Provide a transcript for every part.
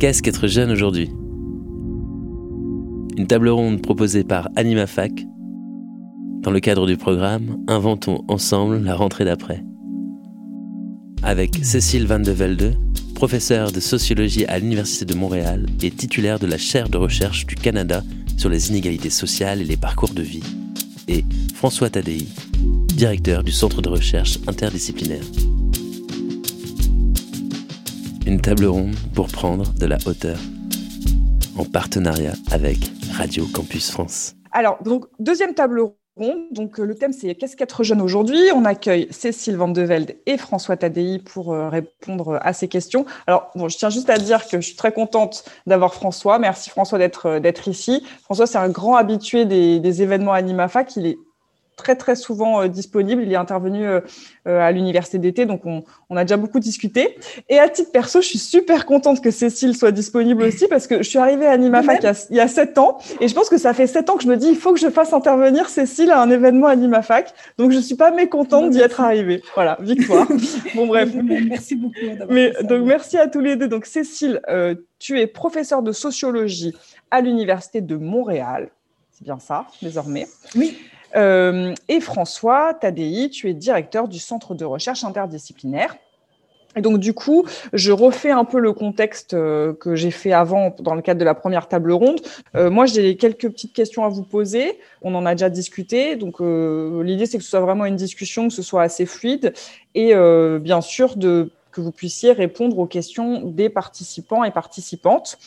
Qu'est-ce qu'être jeune aujourd'hui Une table ronde proposée par AnimaFac dans le cadre du programme Inventons ensemble la rentrée d'après. Avec Cécile Van de Velde, professeure de sociologie à l'Université de Montréal et titulaire de la chaire de recherche du Canada sur les inégalités sociales et les parcours de vie, et François Tadei, directeur du Centre de recherche interdisciplinaire. Une table ronde pour prendre de la hauteur, en partenariat avec Radio Campus France. Alors, donc, deuxième table ronde donc, euh, le thème, c'est Qu'est-ce qu'être jeune aujourd'hui? On accueille Cécile Van de Velde et François Tadei pour euh, répondre à ces questions. Alors, bon, je tiens juste à dire que je suis très contente d'avoir François. Merci François d'être euh, ici. François, c'est un grand habitué des, des événements AnimaFac. Il est très très souvent euh, disponible. Il est intervenu euh, euh, à l'université d'été, donc on, a déjà beaucoup discuté. Et à titre perso, je suis super contente que Cécile soit disponible aussi parce que je suis arrivée à AnimaFac il y, a, sept ans et je pense que ça fait sept ans que je me dis il faut que je fasse intervenir Cécile à un événement AnimaFac. Donc je suis pas mécontente d'y être arrivée. Voilà, victoire. bon bref. Merci beaucoup. Mais donc merci à tous les deux. Donc Cécile, tu es professeure de sociologie à l'université de Montréal. C'est bien ça, désormais? Oui. Euh, et François Tadei, tu es directeur du Centre de recherche interdisciplinaire. Et donc, du coup, je refais un peu le contexte euh, que j'ai fait avant dans le cadre de la première table ronde. Euh, moi, j'ai quelques petites questions à vous poser. On en a déjà discuté. Donc, l'idée, c'est que ce soit vraiment une discussion, que ce soit assez fluide et bien sûr de que vous puissiez répondre aux questions des participants et participantes.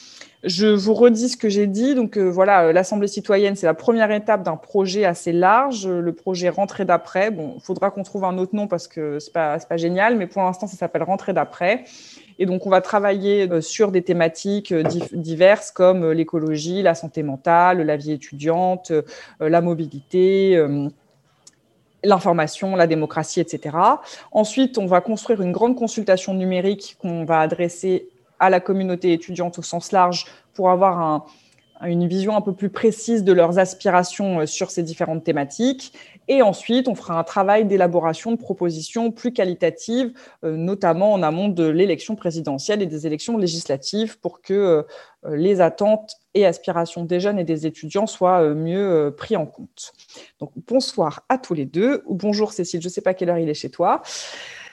Je vous redis ce que j'ai dit. Donc euh, voilà, euh, l'Assemblée citoyenne, c'est la première étape d'un projet assez large, le projet Rentrée d'après. Bon, il faudra qu'on trouve un autre nom parce que c'est pas, pas génial, mais pour l'instant, ça s'appelle Rentrée d'après. Et donc, on va travailler euh, sur des thématiques diverses comme l'écologie, la santé mentale, la vie étudiante, la mobilité l'information, la démocratie, etc. Ensuite, on va construire une grande consultation numérique qu'on va adresser à la communauté étudiante au sens large pour avoir une vision un peu plus précise de leurs aspirations euh, sur ces différentes thématiques. Et ensuite, on fera un travail d'élaboration de propositions plus qualitatives, euh, notamment en amont de l'élection présidentielle et des élections législatives, pour que euh, les attentes et aspirations des jeunes et des étudiants soient mieux pris en compte. Donc, bonsoir à tous les deux, ou bonjour Cécile, je ne sais pas quelle heure il est chez toi.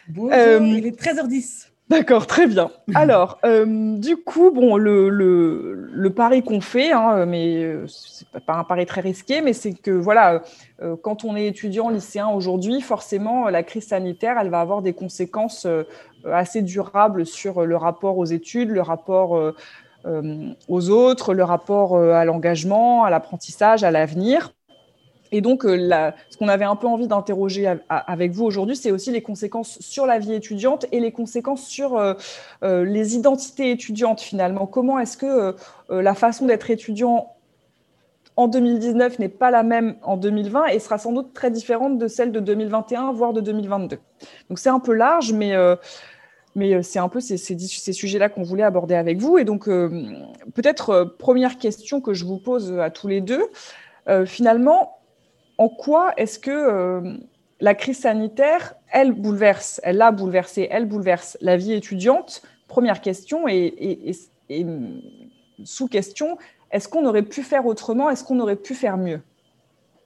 Bonjour, il est 13h10. D'accord, très bien. Alors, euh, du coup, bon, le, le, pari qu'on fait, hein, mais euh, c'est pas un pari très risqué, mais c'est que voilà, euh, quand on est étudiant lycéen aujourd'hui, forcément, la crise sanitaire, elle va avoir des conséquences assez durables sur le rapport aux études, le rapport aux autres, le rapport à l'engagement, à l'apprentissage, à l'avenir. Et donc, euh, ce qu'on avait un peu envie d'interroger avec vous aujourd'hui, c'est aussi les conséquences sur la vie étudiante et les conséquences sur euh, euh, les identités étudiantes finalement. Comment est-ce que la façon d'être étudiant en 2019 n'est pas la même en 2020 et sera sans doute très différente de celle de 2021, voire de 2022. Donc c'est un peu large, mais, mais c'est un peu ces, sujets-là qu'on voulait aborder avec vous. Et donc, peut-être première question que je vous pose à tous les deux. finalement, en quoi est-ce que euh, la crise sanitaire, elle bouleverse, elle a bouleversé, elle bouleverse la vie étudiante? Première question et, sous question, est-ce qu'on aurait pu faire autrement? Est-ce qu'on aurait pu faire mieux?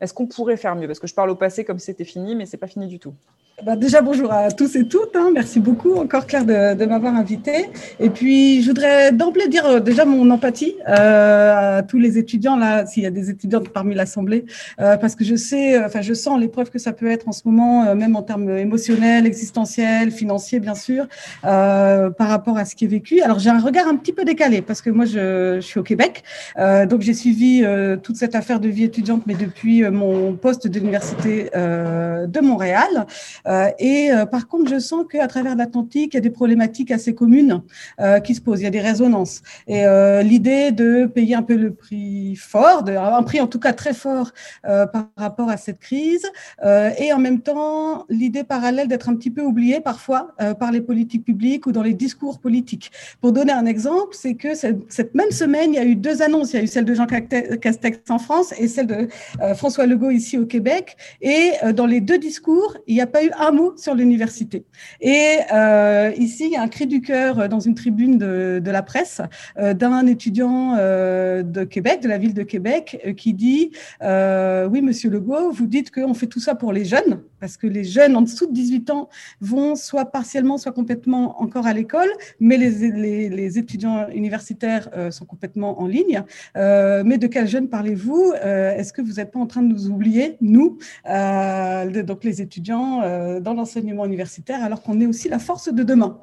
Est-ce qu'on pourrait faire mieux? Parce que je parle au passé comme c'était fini, mais c'est pas fini du tout. Bah, déjà, bonjour à tous et toutes. Hein. Merci beaucoup encore, Claire, de, m'avoir invité. Et puis, je voudrais d'emblée dire euh, déjà mon empathie euh, à tous les étudiants, là, s'il y a des étudiants parmi l'Assemblée, euh, parce que je sais, enfin, je sens l'épreuve que ça peut être en ce moment, même en termes émotionnels, existentiels, financiers, bien sûr, par rapport à ce qui est vécu. Alors, j'ai un regard un petit peu décalé, parce que moi, je, je suis au Québec. donc, j'ai suivi toute cette affaire de vie étudiante, mais depuis mon poste de l'Université de Montréal. Euh, et euh, par contre, je sens qu'à travers l'Atlantique, il y a des problématiques assez communes euh, qui se posent. Il y a des résonances. Et l'idée de payer un peu le prix fort, un prix en tout cas très fort par rapport à cette crise, et en même temps l'idée parallèle d'être un petit peu oublié parfois par les politiques publiques ou dans les discours politiques. Pour donner un exemple, c'est que cette, même semaine, il y a eu deux annonces. Il y a eu celle de Jean Castex en France et celle de François Legault ici au Québec. Et dans les deux discours, il n'y a pas eu un mot sur l'université. Et euh, ici, il y a un cri du cœur dans une tribune de, la presse euh, d'un étudiant euh, de Québec, de la ville de Québec, qui dit Oui, monsieur Legault, vous dites qu'on fait tout ça pour les jeunes, parce que les jeunes en dessous de 18 ans vont soit partiellement, soit complètement encore à l'école, mais les, étudiants universitaires sont complètement en ligne. mais de quels jeunes parlez-vous? Est-ce que vous n'êtes pas en train de nous oublier, nous, donc les étudiants dans l'enseignement universitaire, alors qu'on est aussi la force de demain?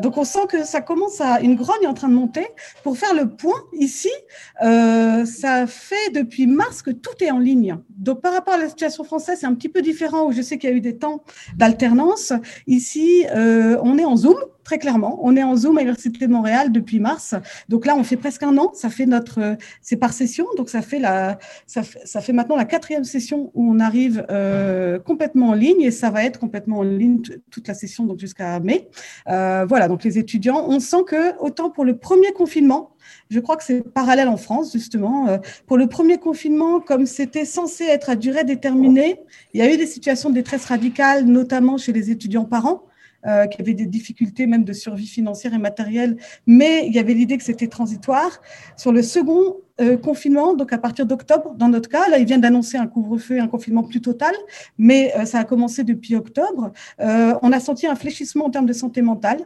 Donc on sent que ça commence à une grogne en train de monter. Pour faire le point ici, euh, ça fait depuis mars que tout est en ligne. Donc par rapport à la situation française, c'est un petit peu différent où je sais qu'il y a eu des temps d'alternance. Ici, euh, on est en Zoom très clairement. On est en Zoom à l'Université de Montréal depuis mars. Donc là, on fait presque un an. Ça fait notre, c'est par session. Donc ça fait la, ça fait, ça fait maintenant la quatrième session où on arrive euh, complètement en ligne et ça va être complètement en ligne toute la session, donc jusqu'à mai. Euh, voilà. Donc les étudiants, on sent que autant pour le premier confinement, je crois que c'est parallèle en France, justement. Euh, pour le premier confinement, comme c'était censé être à durée déterminée, il y a eu des situations de détresse radicale, notamment chez les étudiants parents. Euh, qui avaient des difficultés même de survie financière et matérielle, mais il y avait l'idée que c'était transitoire. Sur le second euh, confinement, donc à partir d'octobre, dans notre cas, là, ils viennent d'annoncer un couvre-feu, un confinement plus total, mais euh, ça a commencé depuis octobre. on a senti un fléchissement en termes de santé mentale.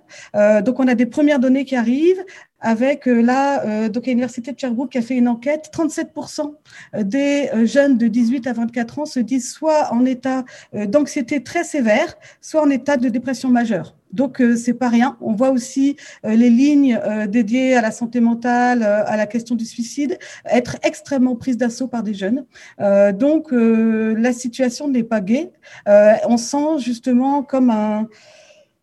donc, on a des premières données qui arrivent avec là, donc l'université de Sherbrooke qui a fait une enquête, 37% des jeunes de 18 à 24 ans se disent soit en état d'anxiété très sévère, soit en état de dépression majeure. Donc euh, c'est pas rien. On voit aussi euh, les lignes euh, dédiées à la santé mentale, à la question du suicide, être extrêmement prises d'assaut par des jeunes. donc la situation n'est pas gaie. on sent justement comme un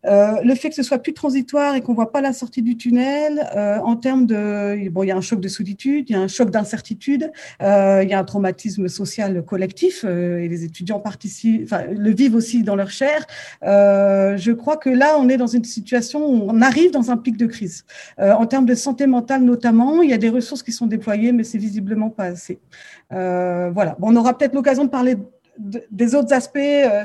euh, le fait que ce soit plus transitoire et qu'on voit pas la sortie du tunnel, euh, en termes de, bon, il y a un choc de solitude, il y a un choc d'incertitude, euh, il y a un traumatisme social collectif et les étudiants participent, enfin, le vivent aussi dans leur chair. je crois que là, on est dans une situation où on arrive dans un pic de crise. en termes de santé mentale notamment, il y a des ressources qui sont déployées, mais c'est visiblement pas assez. voilà. Bon, on aura peut-être l'occasion de parler des autres aspects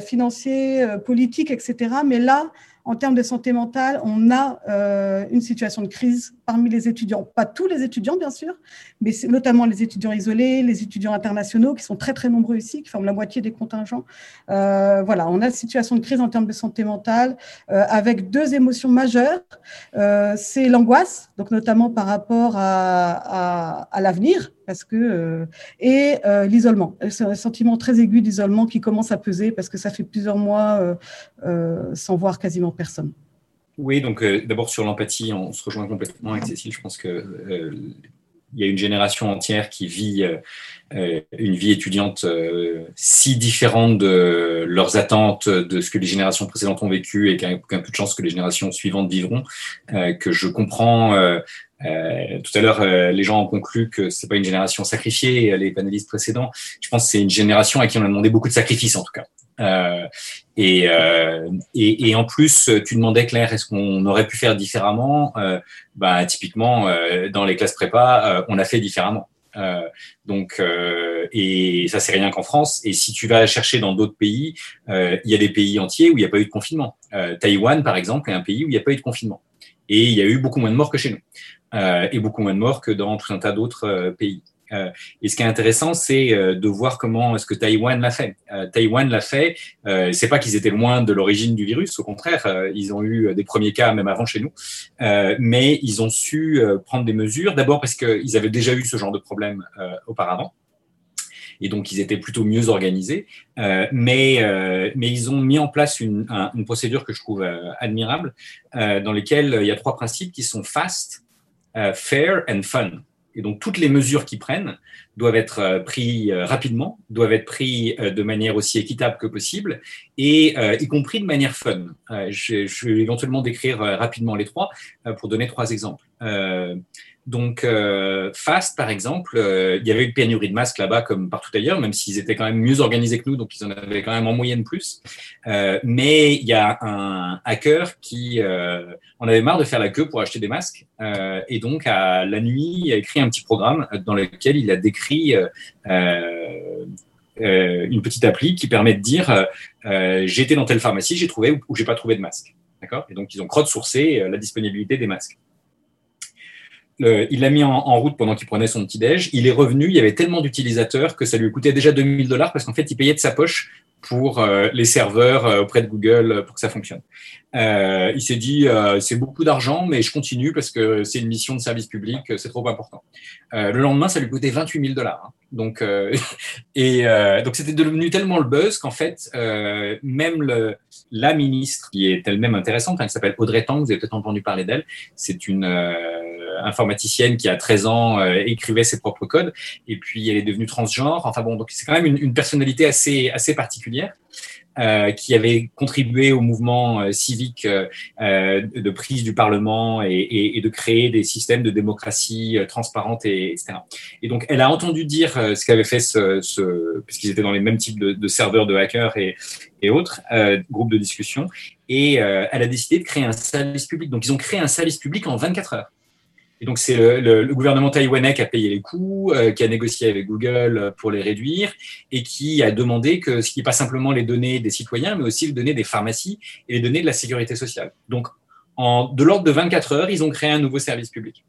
financiers, politiques, etc. Mais là, en termes de santé mentale, on a euh, une situation de crise parmi les étudiants. Pas tous les étudiants, bien sûr, mais notamment les étudiants isolés, les étudiants internationaux, qui sont très, très nombreux ici, qui forment la moitié des contingents. Euh, voilà, on a une situation de crise en termes de santé mentale, euh, avec deux émotions majeures. C'est l'angoisse, donc notamment par rapport à, à l'avenir, parce que et l'isolement. C'est un sentiment très aigu d'isolement qui commence à peser parce que ça fait plusieurs mois sans voir quasiment personne. Oui, donc euh, d'abord sur l'empathie, on se rejoint complètement avec Cécile. Je pense que euh, il y a une génération entière qui vit euh, une vie étudiante si différente de leurs attentes, de ce que les générations précédentes ont vécu et qu'un peu de chance que les générations suivantes vivront, que je comprends. tout à l'heure, les gens ont conclu que c'est pas une génération sacrifiée, les panélistes précédents. Je pense que c'est une génération à qui on a demandé beaucoup de sacrifices, en tout cas. Euh, et, euh, et, et, en plus, tu demandais, Claire, est-ce qu'on aurait pu faire différemment? Euh, bah, Typiquement, euh, dans les classes prépa, euh, on a fait différemment. Euh, donc, et ça, c'est rien qu'en France. Et si tu vas chercher dans d'autres pays, il y a des pays entiers où il n'y a pas eu de confinement. Taïwan, par exemple, est un pays où il n'y a pas eu de confinement. Et il y a eu beaucoup moins de morts que chez nous. et beaucoup moins de morts que dans tout un tas d'autres pays. Euh, et ce qui est intéressant, c'est euh, de voir comment est-ce que Taïwan l'a fait. Euh, Taïwan l'a fait. c'est pas qu'ils étaient loin de l'origine du virus, au contraire, ils ont eu des premiers cas même avant chez nous, mais ils ont su prendre des mesures. D'abord parce qu'ils avaient déjà eu ce genre de problème auparavant et donc ils étaient plutôt mieux organisés. Mais, ils ont mis en place une, une procédure que je trouve admirable, dans laquelle il y a trois principes qui sont fast, fair and fun. Et donc, toutes les mesures qu'ils prennent doivent être euh, prises euh, rapidement, doivent être prises euh, de manière aussi équitable que possible, et y compris de manière fun. Je, vais éventuellement décrire rapidement les trois pour donner trois exemples. Donc, euh, Fast, par exemple, euh, il y avait une pénurie de masques là-bas comme partout ailleurs, même s'ils étaient quand même mieux organisés que nous, donc ils en avaient quand même en moyenne plus. Euh, mais il y a un hacker qui en avait marre de faire la queue pour acheter des masques, et donc à la nuit, il a écrit un petit programme dans lequel il a décrit une petite appli qui permet de dire j'étais dans telle pharmacie, j'ai trouvé ou, j'ai pas trouvé de masque. D'accord? Et donc, ils ont crowdsourcé la disponibilité des masques. Il l'a mis en, route pendant qu'il prenait son petit-déj. Il est revenu, il y avait tellement d'utilisateurs que ça lui coûtait déjà 2000 dollars parce qu'en fait, il payait de sa poche pour euh, les serveurs euh, auprès de Google euh, pour que ça fonctionne. Euh, il s'est dit c'est beaucoup d'argent, mais je continue parce que c'est une mission de service public, c'est trop important. le lendemain, ça lui coûtait 28 000 dollars. Donc, c'était devenu tellement le buzz qu'en fait, même la ministre, qui est elle-même intéressante, hein, elle s'appelle Audrey Tang, vous avez peut-être entendu parler d'elle, c'est une informaticienne qui a 13 ans écrivait ses propres codes, et puis elle est devenue transgenre. Enfin bon, donc c'est quand même une, personnalité assez assez particulière. Euh, qui avait contribué au mouvement euh, civique euh, de prise du Parlement et, de créer des systèmes de démocratie transparente, et, etc. Et donc, elle a entendu dire ce qu'avait fait ce, ce puisqu'ils étaient dans les mêmes types de, de serveurs de hackers et, et autres groupes de discussion, et elle a décidé de créer un service public. Donc, ils ont créé un service public en 24 heures. Et donc, c'est le, le, gouvernement taïwanais qui a payé les coûts, euh, qui a négocié avec Google pour les réduire et qui a demandé que ce qui pas simplement les données des citoyens, mais aussi les données des pharmacies et les données de la sécurité sociale. Donc, en, de l'ordre de 24 heures, ils ont créé un nouveau service public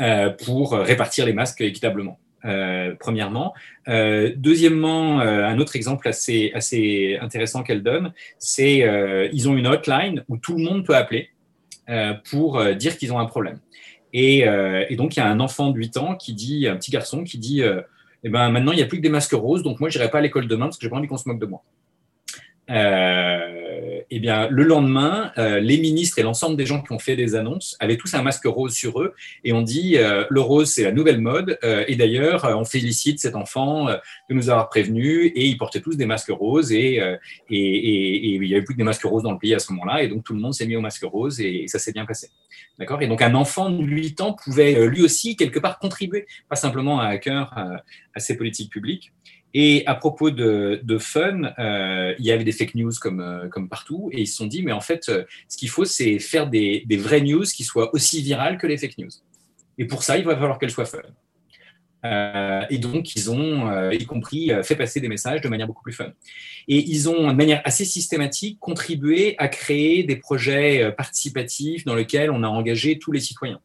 euh, pour répartir les masques équitablement. Euh, premièrement. Euh, deuxièmement, euh, un autre exemple assez, assez intéressant qu'elle donne, c'est euh, ils ont une hotline où tout le monde peut appeler pour dire qu'ils ont un problème. Euh, et, donc, il y a un enfant de 8 ans qui dit, un petit garçon qui dit euh, eh ben, maintenant, il n'y a plus que des masques roses, donc moi, je n'irai pas à l'école demain parce que j'ai pas envie qu'on se moque de moi. Euh, eh bien, le lendemain, euh, les ministres et l'ensemble des gens qui ont fait des annonces avaient tous un masque rose sur eux et on dit euh, le rose c'est la nouvelle mode euh, et d'ailleurs on félicite cet enfant de nous avoir prévenus et ils portaient tous des masques roses et, et, et, et, il y avait plus que des masques roses dans le pays à ce moment-là et donc tout le monde s'est mis au masque rose et, ça s'est bien passé. D'accord? Et donc un enfant de 8 ans pouvait lui aussi quelque part contribuer, pas simplement un hacker à, à ces politiques publiques. Et à propos de, fun, euh, il y avait des fake news comme, euh, comme partout, et ils se sont dit, mais en fait, euh, ce qu'il faut, c'est faire des, vraies news qui soient aussi virales que les fake news. Et pour ça, il va falloir qu'elles soient fun. Et donc, ils ont, y compris, fait passer des messages de manière beaucoup plus fun. Et ils ont, de manière assez systématique, contribué à créer des projets participatifs dans lesquels on a engagé tous les citoyens.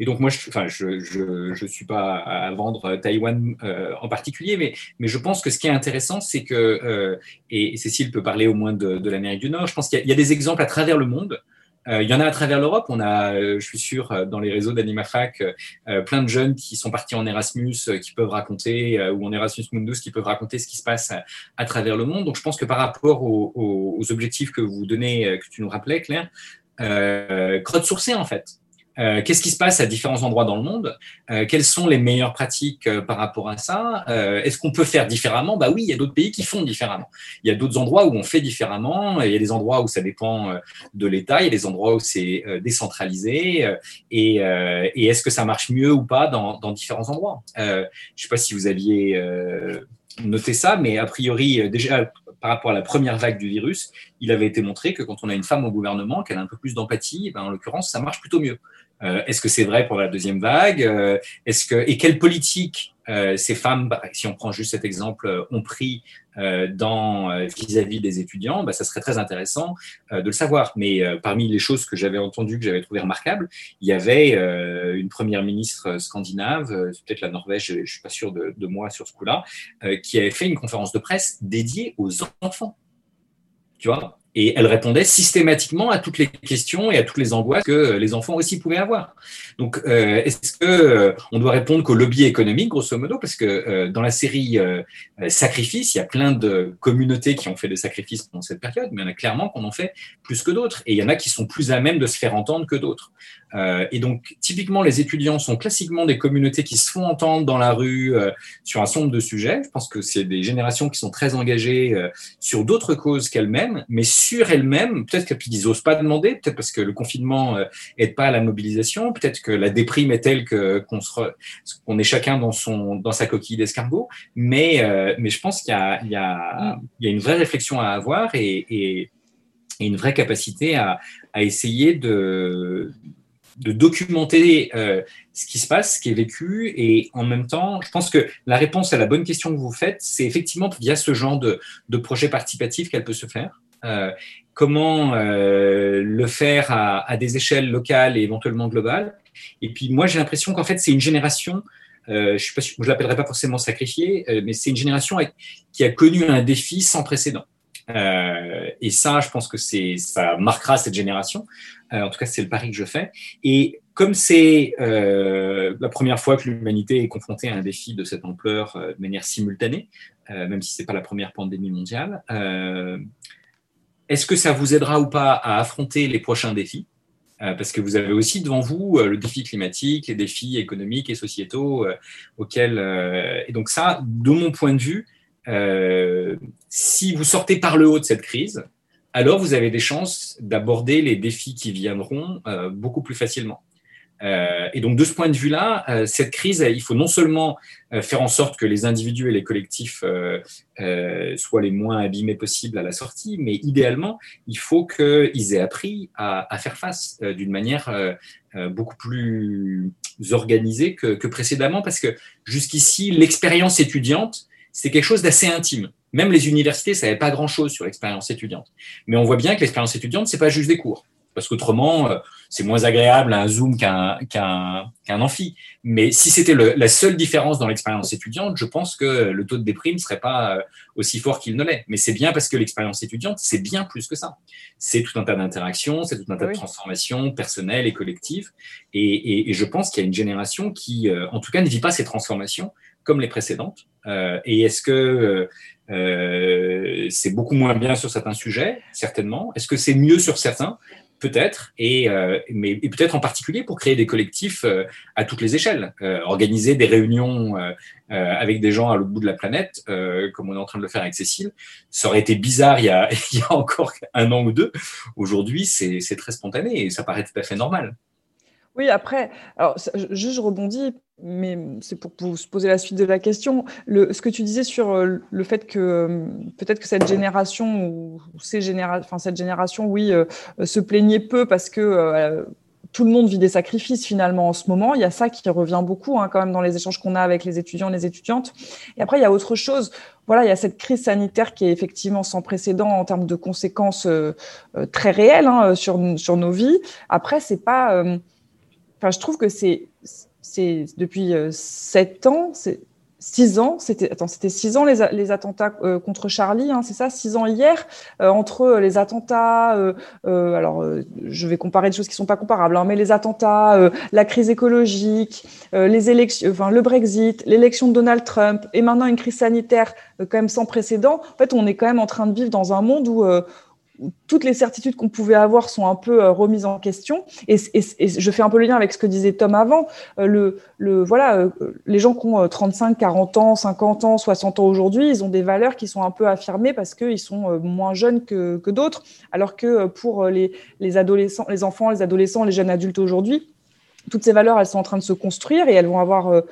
Et donc moi, je, enfin, je, je, je suis pas à vendre Taïwan euh, en particulier, mais, mais je pense que ce qui est intéressant, c'est que euh, et Cécile peut parler au moins de, de l'Amérique du Nord. Je pense qu'il y, a des exemples à travers le monde. Euh, il y en a à travers l'Europe. On a, euh, je suis sûr, dans les réseaux d'AnimaFac, euh, plein de jeunes qui sont partis en Erasmus, qui peuvent raconter, ou en Erasmus Mundus, qui peuvent raconter ce qui se passe à, travers le monde. Donc, je pense que par rapport aux, aux, aux objectifs que vous donnez, que tu nous rappelais, Claire, euh, crowdsourcer en fait. Euh, qu'est-ce qui se passe à différents endroits dans le monde? Euh, Quelles sont les meilleures pratiques euh, par rapport à ça? Est-ce qu'on peut faire différemment? Bah oui, il y a d'autres pays qui font différemment. Il y a d'autres endroits où on fait différemment. Il y a des endroits où ça dépend de l'État. Il y a des endroits où c'est décentralisé. et, et est-ce que ça marche mieux ou pas dans, dans différents endroits? Je ne sais pas si vous aviez noté ça, mais a priori, déjà par rapport à la première vague du virus, il avait été montré que quand on a une femme au gouvernement, qu'elle a un peu plus d'empathie, ben, en l'occurrence, ça marche plutôt mieux. Euh, est-ce que c'est vrai pour la deuxième vague euh, Est-ce que et quelle politique euh, ces femmes, bah, si on prend juste cet exemple, ont pris vis-à-vis des étudiants bah, Ça serait très intéressant de le savoir. Mais parmi les choses que j'avais entendues, que j'avais trouvées remarquables, il y avait une première ministre scandinave, peut-être la Norvège, je, suis pas sûr de, de moi sur ce coup-là, qui avait fait une conférence de presse dédiée aux enfants. Tu vois? Et elle répondait systématiquement à toutes les questions et à toutes les angoisses que les enfants aussi pouvaient avoir. Donc, euh, est-ce que euh, on doit répondre qu'au lobby économique, grosso modo, parce que euh, dans la série Sacrifice, il y a plein de communautés qui ont fait des sacrifices pendant cette période, mais il y en a clairement qu'on en fait plus que d'autres, et il y en a qui sont plus à même de se faire entendre que d'autres. et donc, typiquement, les étudiants sont classiquement des communautés qui se font entendre dans la rue sur un nombre de sujets. Je pense que c'est des générations qui sont très engagées sur d'autres causes qu'elles-mêmes, mais sur elles-mêmes, peut-être qu'ils n'osent pas demander, peut-être parce que le confinement n'aide pas à la mobilisation, peut-être que la déprime est telle qu'on est chacun dans son dans sa coquille d'escargot. Mais euh, mais je pense qu'il y a y a y a une vraie réflexion à avoir et, une vraie capacité à, à essayer de de documenter ce qui se passe, ce qui est vécu, et en même temps, je pense que la réponse à la bonne question que vous faites, c'est effectivement via ce genre de, de projet participatif qu'elle peut se faire. Comment le faire à, des échelles locales et éventuellement globales. Et puis moi, j'ai l'impression qu'en fait, c'est une génération euh, je ne l'appellerai pas forcément sacrifié, euh, mais c'est une génération qui a connu un défi sans précédent. Euh, et ça, je pense que ça marquera cette génération. en tout cas, c'est le pari que je fais. Et comme c'est la première fois que l'humanité est confrontée à un défi de cette ampleur de manière simultanée, même si ce n'est pas la première pandémie mondiale, est-ce que ça vous aidera ou pas à affronter les prochains défis? Euh, parce que vous avez aussi devant vous euh, le défi climatique, les défis économiques et sociétaux euh, auxquels... et donc ça, de mon point de vue, si vous sortez par le haut de cette crise, alors vous avez des chances d'aborder les défis qui viendront beaucoup plus facilement. Euh, et donc, de ce point de vue-là, euh, cette crise, il faut non seulement euh, faire en sorte que les individus et les collectifs soient les moins abîmés possibles à la sortie, mais idéalement, il faut qu'ils aient appris à, faire face d'une manière beaucoup plus organisée que, précédemment, parce que jusqu'ici, l'expérience étudiante, c'est quelque chose d'assez intime. Même les universités ne savaient pas grand-chose sur l'expérience étudiante. Mais on voit bien que l'expérience étudiante, c'est pas juste des cours parce qu'autrement, c'est moins agréable un Zoom qu'un qu'un amphi. Mais si c'était la seule différence dans l'expérience étudiante, je pense que le taux de déprime ne serait pas euh, aussi fort qu'il ne l'est. Mais c'est bien parce que l'expérience étudiante, c'est bien plus que ça. C'est tout un tas d'interactions, c'est tout un tas de transformations personnelles et collectives. Et, je pense qu'il y a une génération qui, euh, en tout cas, ne vit pas ces transformations comme les précédentes. et est-ce que c'est beaucoup moins bien sur certains sujets? Certainement. Est-ce que c'est mieux sur certains? Peut-être, et, euh, mais peut-être en particulier pour créer des collectifs euh, à toutes les échelles, euh, organiser des réunions avec des gens à l'autre bout de la planète, comme on est en train de le faire avec Cécile. Ça aurait été bizarre il y a, encore un an ou deux. Aujourd'hui, c'est très spontané et ça paraît tout à fait normal. Oui, après, alors, je mais c'est pour vous poser la suite de la question. Ce que tu disais sur euh, le fait que euh, peut-être que cette génération ou ces généra enfin, cette génération, oui, euh, se plaignait peu parce que tout le monde vit des sacrifices finalement en ce moment. Il y a ça qui revient beaucoup hein, quand même dans les échanges qu'on a avec les étudiants les étudiantes. Et après, il y a autre chose. Voilà, il y a cette crise sanitaire qui est effectivement sans précédent en termes de conséquences très réelles hein, sur, sur nos vies. Après, c'est pas Enfin, je trouve que c'est depuis euh, sept ans, c'est six ans, c'était attends, c'était six ans les, les attentats euh, contre Charlie, hein, c'est ça, six ans hier euh, entre les attentats. alors, je vais comparer des choses qui sont pas comparables, hein, mais les attentats, la crise écologique, les élections, enfin le Brexit, l'élection de Donald Trump, et maintenant une crise sanitaire quand même sans précédent. En fait, on est quand même en train de vivre dans un monde où toutes les certitudes qu'on pouvait avoir sont un peu euh, remises en question. Et, je fais un peu le lien avec ce que disait Tom avant. Euh, euh, les gens qui ont 35, 40 ans, 50 ans, 60 ans aujourd'hui, ils ont des valeurs qui sont un peu affirmées parce qu'ils sont moins jeunes que, d'autres. Alors que pour les, adolescents, les enfants, les adolescents, les jeunes adultes aujourd'hui, toutes ces valeurs, elles sont en train de se construire et elles vont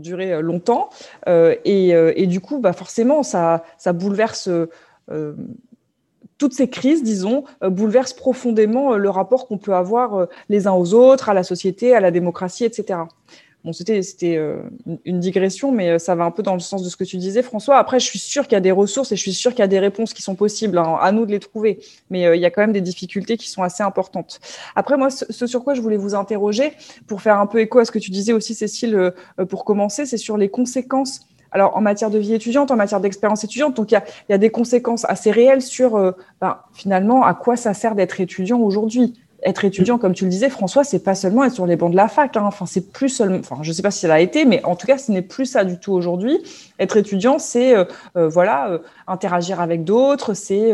durer longtemps. et, du coup, bah forcément, ça, bouleverse toutes ces crises, disons, euh, bouleversent profondément euh, le rapport qu'on peut avoir les uns aux autres, à la société, à la démocratie, etc. Bon, c'était une digression, mais ça va un peu dans le sens de ce que tu disais, François. Après, je suis sûre qu'il y a des ressources et je suis sûre qu'il y a des réponses qui sont possibles. Hein, à nous de les trouver. Mais il y a quand même des difficultés qui sont assez importantes. Après, moi, ce sur quoi je voulais vous interroger, pour faire un peu écho à ce que tu disais aussi, Cécile, pour commencer, c'est sur les conséquences alors en matière de vie étudiante, en matière d'expérience étudiante. Donc il y a, des conséquences assez réelles sur euh, ben, finalement à quoi ça sert d'être étudiant aujourd'hui. Être étudiant, comme tu le disais, François, c'est pas seulement être sur les bancs de la fac. Hein. Enfin, c'est plus seulement. Enfin, je sais pas si ça l'a été, mais en tout cas, ce n'est plus ça du tout aujourd'hui. Être étudiant, c'est euh, euh, voilà, interagir avec d'autres, c'est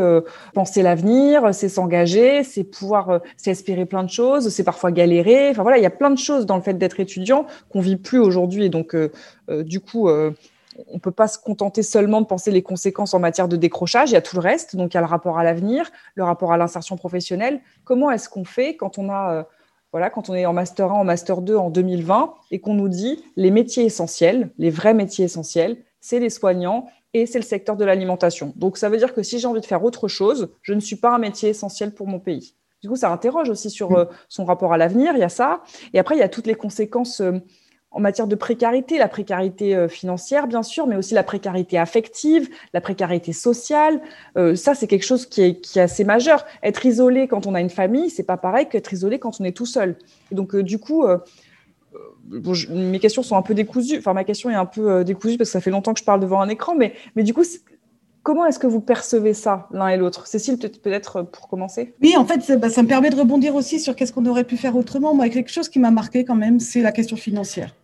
penser l'avenir, c'est s'engager, c'est pouvoir, c'est espérer plein de choses, c'est parfois galérer. Enfin voilà, il y a plein de choses dans le fait d'être étudiant qu'on vit plus aujourd'hui. Et donc, du coup, on ne peut pas se contenter seulement de penser les conséquences en matière de décrochage, il y a tout le reste, donc il y a le rapport à l'avenir, le rapport à l'insertion professionnelle. Comment est-ce qu'on fait quand on a euh, voilà, quand on est en master 1, en master 2 en 2020 et qu'on nous dit les métiers essentiels, les vrais métiers essentiels, c'est les soignants et c'est le secteur de l'alimentation. Donc ça veut dire que si j'ai envie de faire autre chose, je ne suis pas un métier essentiel pour mon pays. Du coup, ça interroge aussi sur mm. son rapport à l'avenir, il y a ça. Et après, il y a toutes les conséquences en matière de précarité, la précarité euh, financière, bien sûr, mais aussi la précarité affective, la précarité sociale. Euh, ça, c'est quelque chose qui est, assez majeur. Être isolé quand on a une famille, c'est pas pareil qu'être isolé quand on est tout seul. donc, euh, du coup, mes questions sont un peu décousues. Enfin, ma question est un peu décousue parce que ça fait longtemps que je parle devant un écran, mais, mais du coup, Comment est-ce que vous percevez ça l'un et l'autre? Cécile, peut-être pour commencer? Oui, en fait, bah, ça me permet de rebondir aussi sur qu'est-ce qu'on aurait pu faire autrement. Moi, quelque chose qui m'a marqué quand même, c'est la question financière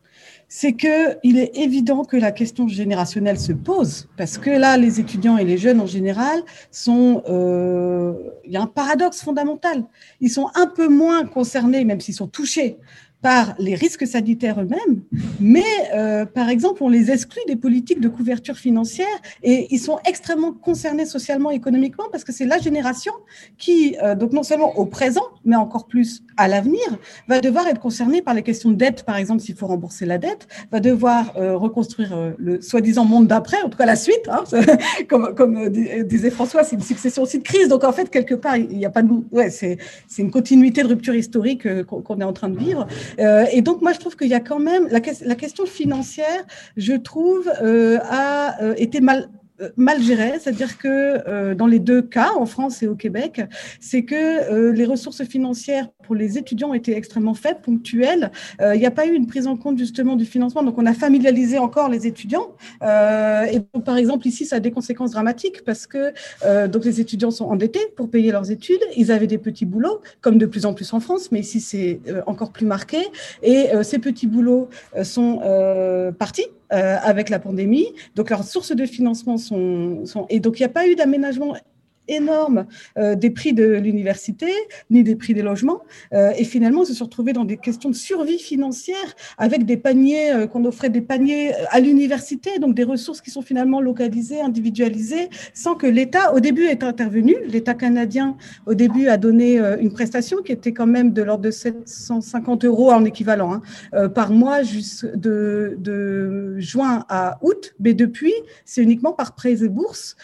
c'est qu'il est évident que la question générationnelle se pose, parce que là, les étudiants et les jeunes en général sont... Euh, il y a un paradoxe fondamental. Ils sont un peu moins concernés, même s'ils sont touchés par les risques sanitaires eux-mêmes, mais euh, par exemple, on les exclut des politiques de couverture financière et ils sont extrêmement concernés socialement et économiquement parce que c'est la génération qui, euh, donc non seulement au présent, mais encore plus à l'avenir, va devoir être concernée par les questions de dette, par exemple, s'il faut rembourser la dette, va devoir euh, reconstruire le soi-disant monde d'après, en tout cas la suite, hein, comme, comme disait François, c'est une succession aussi de crises. Donc en fait, quelque part, il n'y a pas de... Ouais, c'est une continuité de rupture historique qu'on est en train de vivre. Euh, et donc, moi, je trouve qu'il y a quand même la, question financière, je trouve, euh, a euh, été mal mal géré, c'est-à-dire que euh, dans les deux cas, en France et au Québec, c'est que euh, les ressources financières pour les étudiants étaient extrêmement faibles, ponctuelles. Il n'y a pas eu une prise en compte justement du financement, donc on a familialisé encore les étudiants. et donc, par exemple, ici, ça a des conséquences dramatiques parce que donc les étudiants sont endettés pour payer leurs études. Ils avaient des petits boulots, comme de plus en plus en France, mais ici c'est encore plus marqué. Et ces petits boulots sont partis euh, avec la pandémie. Donc, leurs sources de financement sont, sont... Et donc, il n'y a pas eu d'aménagement énorme euh, des prix de l'université, ni des prix des logements. Euh, et finalement, ils se sont retrouvés dans des questions de survie financière avec des paniers, euh, qu'on offrait des paniers à l'université, donc des ressources qui sont finalement localisées, individualisées, sans que l'État, au début, ait intervenu. L'État canadien, au début, a donné une prestation qui était quand même de l'ordre de 750 euros en équivalent hein, par mois de, de juin à août. Mais depuis, c'est uniquement par prêts et bourses.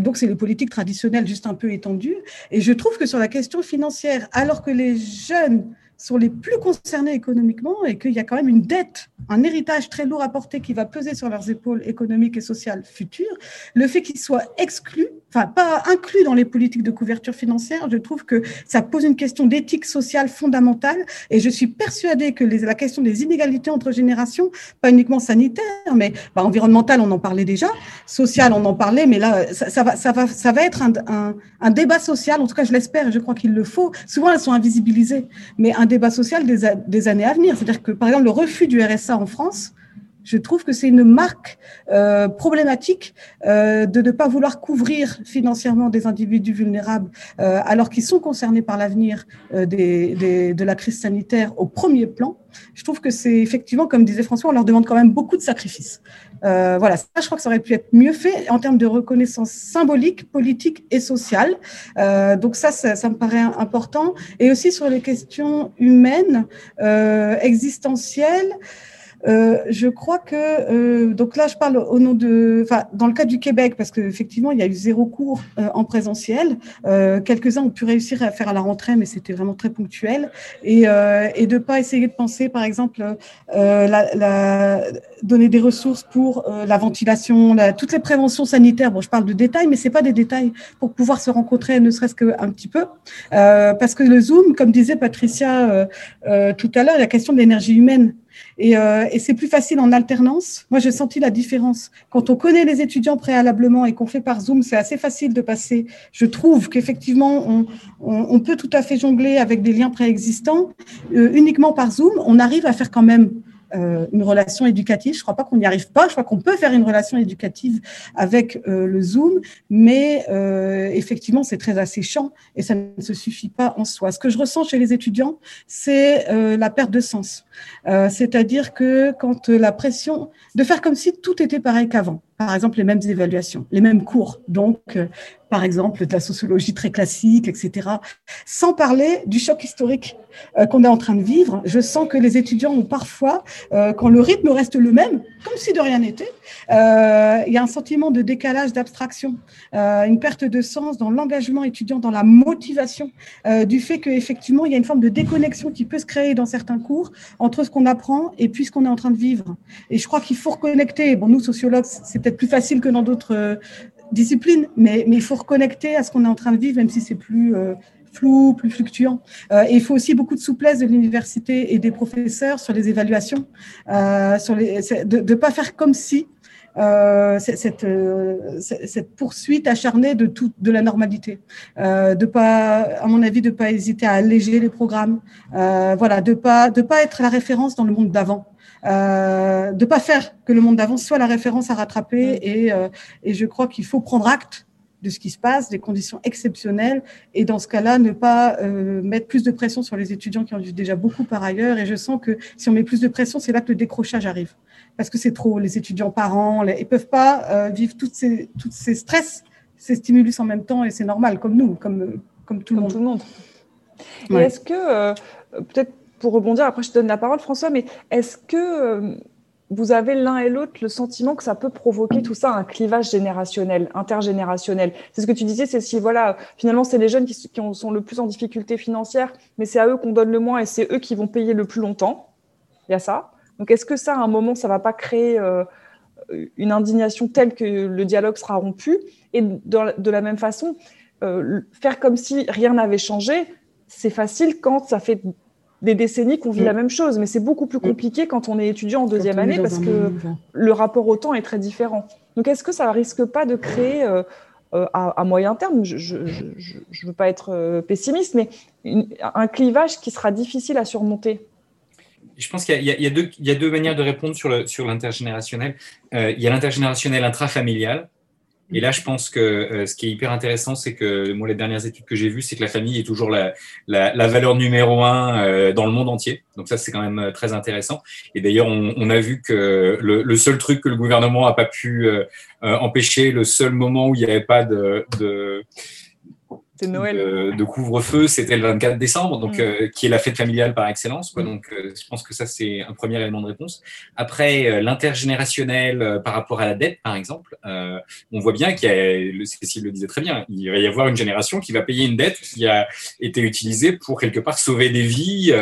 donc, c'est les politiques traditionnelles juste un peu étendu. Et je trouve que sur la question financière, alors que les jeunes sont les plus concernés économiquement et qu'il y a quand même une dette, un héritage très lourd à porter qui va peser sur leurs épaules économiques et sociales futures, le fait qu'ils soient exclus, enfin pas inclus dans les politiques de couverture financière, je trouve que ça pose une question d'éthique sociale fondamentale et je suis persuadée que la question des inégalités entre générations, pas uniquement sanitaires, mais bah, environnementales, on en parlait déjà, sociales, on en parlait, mais là, ça, va, ça, va, ça va être un débat social, en tout cas je l'espère et je crois qu'il le faut. Souvent, elles sont invisibilisées, mais un débat social des, des années à venir. C'est-à-dire que, par exemple, le refus du RSA en France, je trouve que c'est une marque euh, problématique euh, de ne pas vouloir couvrir financièrement des individus vulnérables euh, alors qu'ils sont concernés par l'avenir euh, des, des, de la crise sanitaire au premier plan. Je trouve que c'est effectivement, comme disait François, on leur demande quand même beaucoup de sacrifices. Euh, voilà, ça, je crois que ça aurait pu être mieux fait en termes de reconnaissance symbolique, politique et sociale. Euh, donc ça, ça, ça, me paraît important. Et aussi sur les questions humaines, existentielles. Euh, je crois que euh, donc là je parle au nom de, enfin dans le cas du Québec parce qu'effectivement il y a eu zéro cours euh, en présentiel. Euh, quelques-uns ont pu réussir à faire à la rentrée, mais c'était vraiment très ponctuel et euh, et de pas essayer de penser par exemple la, la, donner des ressources pour la ventilation, la, toutes les préventions sanitaires. Bon, je parle de détails, mais c'est pas des détails pour pouvoir se rencontrer, ne serait-ce qu'un petit peu, parce que le Zoom, comme disait Patricia tout à l'heure, la question de l'énergie humaine et, euh, et c'est plus facile en alternance. Moi, j'ai senti la différence. Quand on connaît les étudiants préalablement et qu'on fait par Zoom, c'est assez facile de passer. Je trouve qu'effectivement, on, on, peut tout à fait jongler avec des liens préexistants. Euh, uniquement par Zoom, on arrive à faire quand même euh, une relation éducative. Je ne crois pas qu'on n'y arrive pas. Je crois qu'on peut faire une relation éducative avec euh, le Zoom, mais euh, effectivement, c'est très asséchant et ça ne se suffit pas en soi. Ce que je ressens chez les étudiants, c'est euh, la perte de sens. Euh, c'est-à-dire que quand la pression, de faire comme si tout était pareil qu'avant par exemple, les mêmes évaluations, les mêmes cours. Donc, euh, par exemple, de la sociologie très classique, etc. Sans parler du choc historique euh, qu'on est en train de vivre. Je sens que les étudiants ont parfois, euh, quand le rythme reste le même, comme si de rien n'était, il y a un sentiment de décalage, d'abstraction, une perte de sens dans l'engagement étudiant, dans la motivation, du fait qu'effectivement, il y a une forme de déconnexion qui peut se créer dans certains cours entre ce qu'on apprend et puis ce qu'on est en train de vivre. Et je crois qu'il faut reconnecter. Bon, nous, sociologues, c'est peut-être plus facile que dans d'autres euh, disciplines, mais, mais, il faut reconnecter à ce qu'on est en train de vivre, même si c'est plus euh, flou, plus fluctuant. Euh, et il faut aussi beaucoup de souplesse de l'université et des professeurs sur les évaluations, sur les, de ne pas faire comme si cette, cette, poursuite acharnée de tout, de la normalité, de pas, à mon avis, de pas hésiter à alléger les programmes, voilà, de pas de pas être la référence dans le monde d'avant. Euh, de pas faire que le monde d'avant soit la référence à rattraper. Et, euh, et je crois qu'il faut prendre acte de ce qui se passe, des conditions exceptionnelles, et dans ce cas-là, ne pas euh, mettre plus de pression sur les étudiants qui en vivent déjà beaucoup par ailleurs. Et je sens que si on met plus de pression, c'est là que le décrochage arrive, parce que c'est trop. Les étudiants parents, ils peuvent pas euh, vivre toutes ces, toutes ces stress, ces stimulus en même temps, et c'est normal, comme nous, comme, comme tout le monde. Tout le monde. Et est-ce que peut-être pour rebondir, après je te donne la parole, François, mais est-ce que euh, vous avez l'un et l'autre le sentiment que ça peut provoquer tout ça un clivage générationnel, intergénérationnel C'est ce que tu disais, c'est si voilà, finalement c'est les jeunes qui, sont le plus en difficulté financière, mais c'est à eux qu'on donne le moins et c'est eux qui vont payer le plus longtemps. Il y a ça. Donc est-ce que ça, à un moment, ça va pas créer euh, une indignation telle que le dialogue sera rompu? Et de, la même façon, euh, faire comme si rien n'avait changé, c'est facile quand ça fait des décennies qu'on vit la mm. même chose, mais c'est beaucoup plus mm. compliqué quand on est étudiant en deuxième année parce que le rapport au temps est très différent. Donc, est-ce que ça ne risque pas de créer, euh, euh, à, moyen terme, je ne veux pas être euh, pessimiste, mais un clivage qui sera difficile à surmonter? Je pense qu'il y, y, a deux manières de répondre sur l'intergénérationnel. il y a l'intergénérationnel intrafamilial, et là, je pense que euh, ce qui est hyper intéressant, c'est que moi, les dernières études que j'ai vues, c'est que la famille est toujours la, la, la valeur numéro un euh, dans le monde entier. Donc ça, c'est quand même euh, très intéressant. Et d'ailleurs, on, on, a vu que le, le, seul truc que le gouvernement n'a pas pu empêcher, le seul moment où il n'y avait pas de, de Noël. de, couvre-feu, c'était le 24 décembre, donc mm. euh, qui est la fête familiale par excellence. Quoi. Mm. Donc, euh, je pense que ça c'est un premier élément de réponse. Après, euh, l'intergénérationnel par rapport à la dette, par exemple, on voit bien qu'il y a, Cécile le disait très bien, il va y avoir une génération qui va payer une dette qui a été utilisée pour quelque part sauver des vies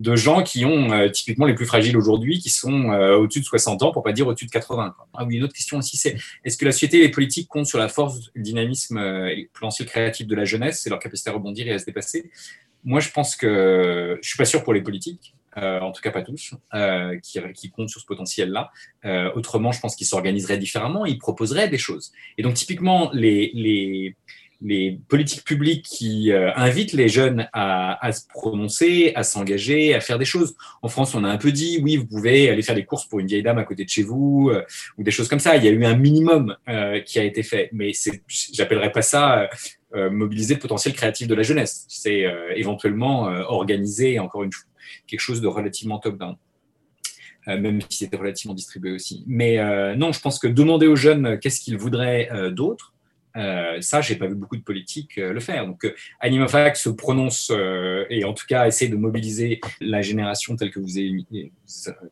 de gens qui ont typiquement les plus fragiles aujourd'hui, qui sont au-dessus de 60 ans, pour pas dire au-dessus de 80. Ah oui, une autre question aussi, c'est est-ce que la société et les politiques comptent sur la force, le dynamisme et le potentiel créatif de la jeunesse c'est leur capacité à rebondir et à se dépasser. Moi, je pense que je suis pas sûr pour les politiques, euh, en tout cas pas tous, euh, qui, comptent sur ce potentiel-là. Euh, autrement, je pense qu'ils s'organiseraient différemment, ils proposeraient des choses. Et donc, typiquement, les, politiques publiques qui invitent les jeunes à, à se prononcer, à s'engager, à faire des choses. En France, on a un peu dit, oui, vous pouvez aller faire des courses pour une vieille dame à côté de chez vous, ou des choses comme ça. Il y a eu un minimum qui a été fait, mais j'appellerais pas ça mobiliser le potentiel créatif de la jeunesse. C'est euh, éventuellement euh, organiser, encore une fois, quelque chose de relativement top-down. même si c'était relativement distribué aussi. Mais non, je pense que demander aux jeunes qu'est-ce qu'ils voudraient d'autre, euh, ça, j'ai pas vu beaucoup de politiques le faire. Donc, euh, AnimaFac se prononce et en tout cas essaie de mobiliser la génération telle que vous êtes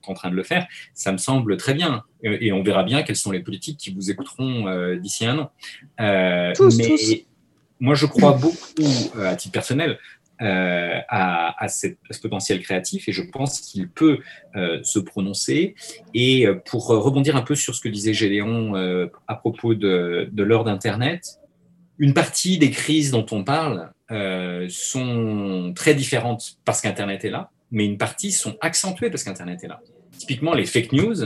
en train de le faire. Ça me semble très bien. et on verra bien quelles sont les politiques qui vous écouteront d'ici un an. tous, tous moi, je crois beaucoup, euh, à titre personnel, euh, à, ce potentiel créatif et je pense qu'il peut euh, se prononcer. Et pour rebondir un peu sur ce que disait Gédéon à propos de, de l'heure d'Internet, une partie des crises dont on parle sont très différentes parce qu'Internet est là, mais une partie sont accentuées parce qu'Internet est là. Typiquement, les fake news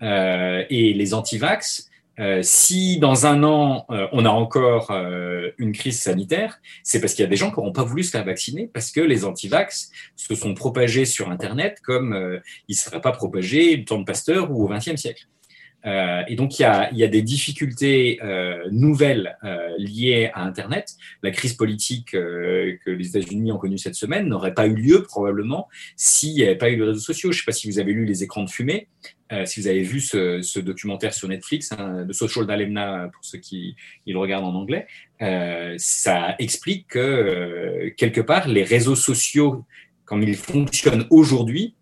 et les anti-vax euh, si dans un an, euh, on a encore euh, une crise sanitaire, c'est parce qu'il y a des gens qui n'auront pas voulu se faire vacciner parce que les antivax se sont propagés sur Internet comme ils ne seraient pas propagés du temps de Pasteur ou au XXe siècle. Euh, et donc, il y a, il y a des difficultés euh, nouvelles euh, liées à Internet. La crise politique que les États-Unis ont connue cette semaine n'aurait pas eu lieu probablement s'il n'y avait pas eu les réseaux sociaux. Je ne sais pas si vous avez lu Les écrans de fumée, si vous avez vu ce, ce documentaire sur Netflix, hein, de Social Dilemma pour ceux qui le regardent en anglais. ça explique que quelque part, les réseaux sociaux, comme ils fonctionnent aujourd'hui,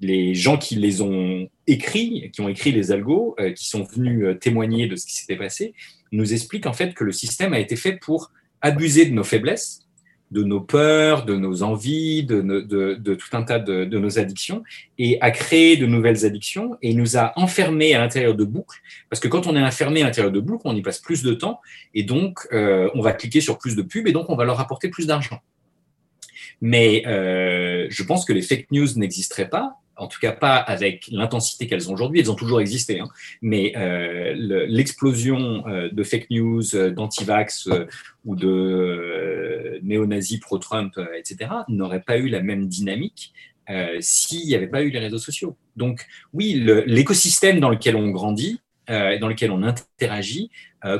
les gens qui les ont écrits, qui ont écrit les algos, euh, qui sont venus euh, témoigner de ce qui s'était passé, nous expliquent en fait que le système a été fait pour abuser de nos faiblesses, de nos peurs, de nos envies, de, de, tout un tas de, nos addictions, et a créé de nouvelles addictions, et nous a enfermés à l'intérieur de boucles, parce que quand on est enfermé à l'intérieur de boucles, on y passe plus de temps, et donc euh, on va cliquer sur plus de pubs, et donc on va leur apporter plus d'argent. Mais je pense que les fake news n'existeraient pas en tout cas pas avec l'intensité qu'elles ont aujourd'hui, elles ont toujours existé, hein. mais euh, l'explosion euh, de fake news, euh, d'antivax ou de néo-nazis pro-Trump, etc., n'aurait pas eu la même dynamique s'il n'y avait pas eu les réseaux sociaux. Donc oui, l'écosystème dans lequel on grandit, dans lequel on interagit,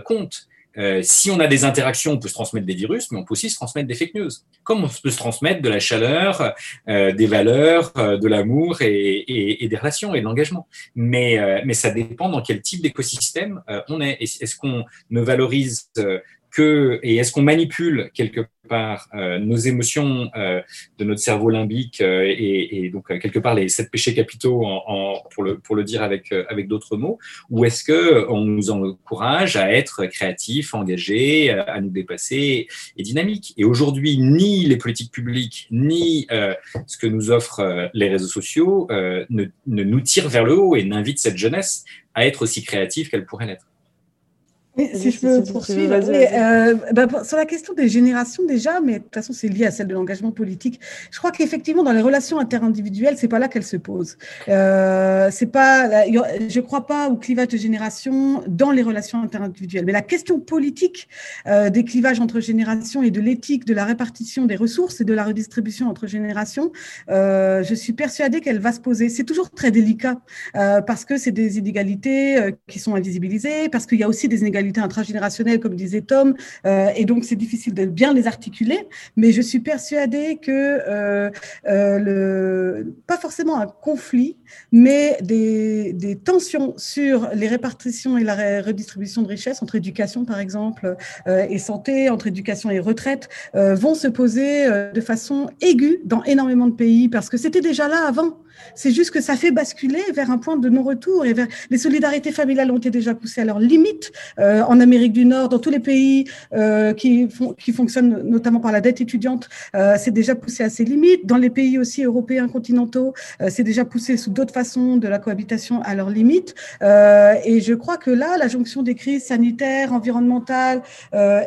compte. Euh, si on a des interactions, on peut se transmettre des virus, mais on peut aussi se transmettre des fake news. Comme on peut se transmettre de la chaleur, euh, des valeurs, euh, de l'amour et, des relations et de l'engagement. Mais, mais ça dépend dans quel type d'écosystème on est. Est-ce qu'on ne valorise et est-ce qu'on manipule quelque part euh, nos émotions euh, de notre cerveau limbique euh, et, donc quelque part les sept péchés capitaux pour, le, dire avec, avec d'autres mots, ou est-ce que on nous encourage à être créatifs, engagés, à nous dépasser et dynamiques? Et aujourd'hui, ni les politiques publiques, ni ce que nous offrent les réseaux sociaux ne, ne nous tirent vers le haut et n'invitent cette jeunesse à être aussi créative qu'elle pourrait l'être si je peux poursuivre. Euh, bah, sur la question des générations déjà, mais de toute façon c'est lié à celle de l'engagement politique. Je crois qu'effectivement dans les relations interindividuelles, c'est pas là qu'elle se pose. Euh, c'est pas, je crois pas au clivage de génération dans les relations interindividuelles. Mais la question politique euh, des clivages entre générations et de l'éthique de la répartition des ressources et de la redistribution entre générations, euh, je suis persuadée qu'elle va se poser. C'est toujours très délicat parce que c'est des inégalités qui sont invisibilisées, parce qu'il y a aussi des inégalités intragénérationnelle, comme disait Tom, euh, et donc c'est difficile de bien les articuler, mais je suis persuadée que euh, euh, le, pas forcément un conflit, mais des, des, tensions sur les répartitions et la redistribution de richesses entre éducation, par exemple, et santé, entre éducation et retraite, vont se poser de façon aiguë dans énormément de pays, parce que c'était déjà là avant. C'est juste que ça fait basculer vers un point de non-retour et vers les solidarités familiales ont été déjà poussées à leur limite euh, en Amérique du Nord, dans tous les pays euh, qui, qui fonctionnent notamment par la dette étudiante, euh, c'est déjà poussé à ses limites. Dans les pays aussi européens continentaux, euh, c'est déjà poussé sous d'autres façons de la cohabitation à leurs limites. Euh, et je crois que là, la jonction des crises sanitaires, environnementales,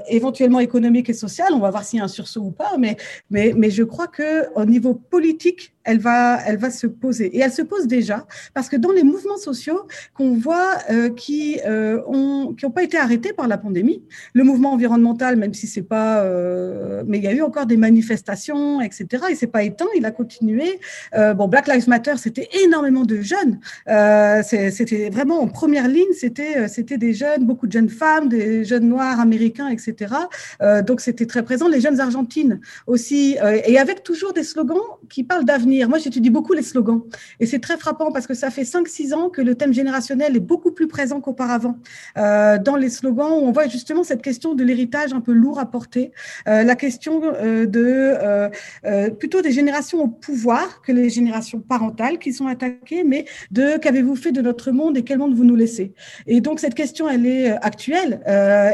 éventuellement économiques et sociales, on va voir s'il y a un sursaut ou pas, mais, mais, mais je crois que au niveau politique, elle va, elle va se poser. Et elle se pose déjà parce que dans les mouvements sociaux qu'on voit euh, qui euh, ont qui ont pas été arrêtés par la pandémie, le mouvement environnemental, même si c'est pas, euh, mais il y a eu encore des manifestations, etc. Il s'est pas éteint, il a continué. Euh, bon, Black Lives Matter, c'était énormément de jeunes. Euh, c'était vraiment en première ligne, c'était c'était des jeunes, beaucoup de jeunes femmes, des jeunes noirs américains, etc. donc c'était très présent. Les jeunes argentines aussi, et avec toujours des slogans qui parlent d'avenir moi, j'étudie beaucoup les slogans. Et c'est très frappant parce que ça fait 5-6 ans que le thème générationnel est beaucoup plus présent qu'auparavant. Euh, dans les slogans, où on voit justement cette question de l'héritage un peu lourd à porter, euh, la question euh, de plutôt des générations au pouvoir que les générations parentales qui sont attaquées, mais de qu'avez-vous fait de notre monde et quel monde vous nous laissez? Et donc, cette question, elle est actuelle,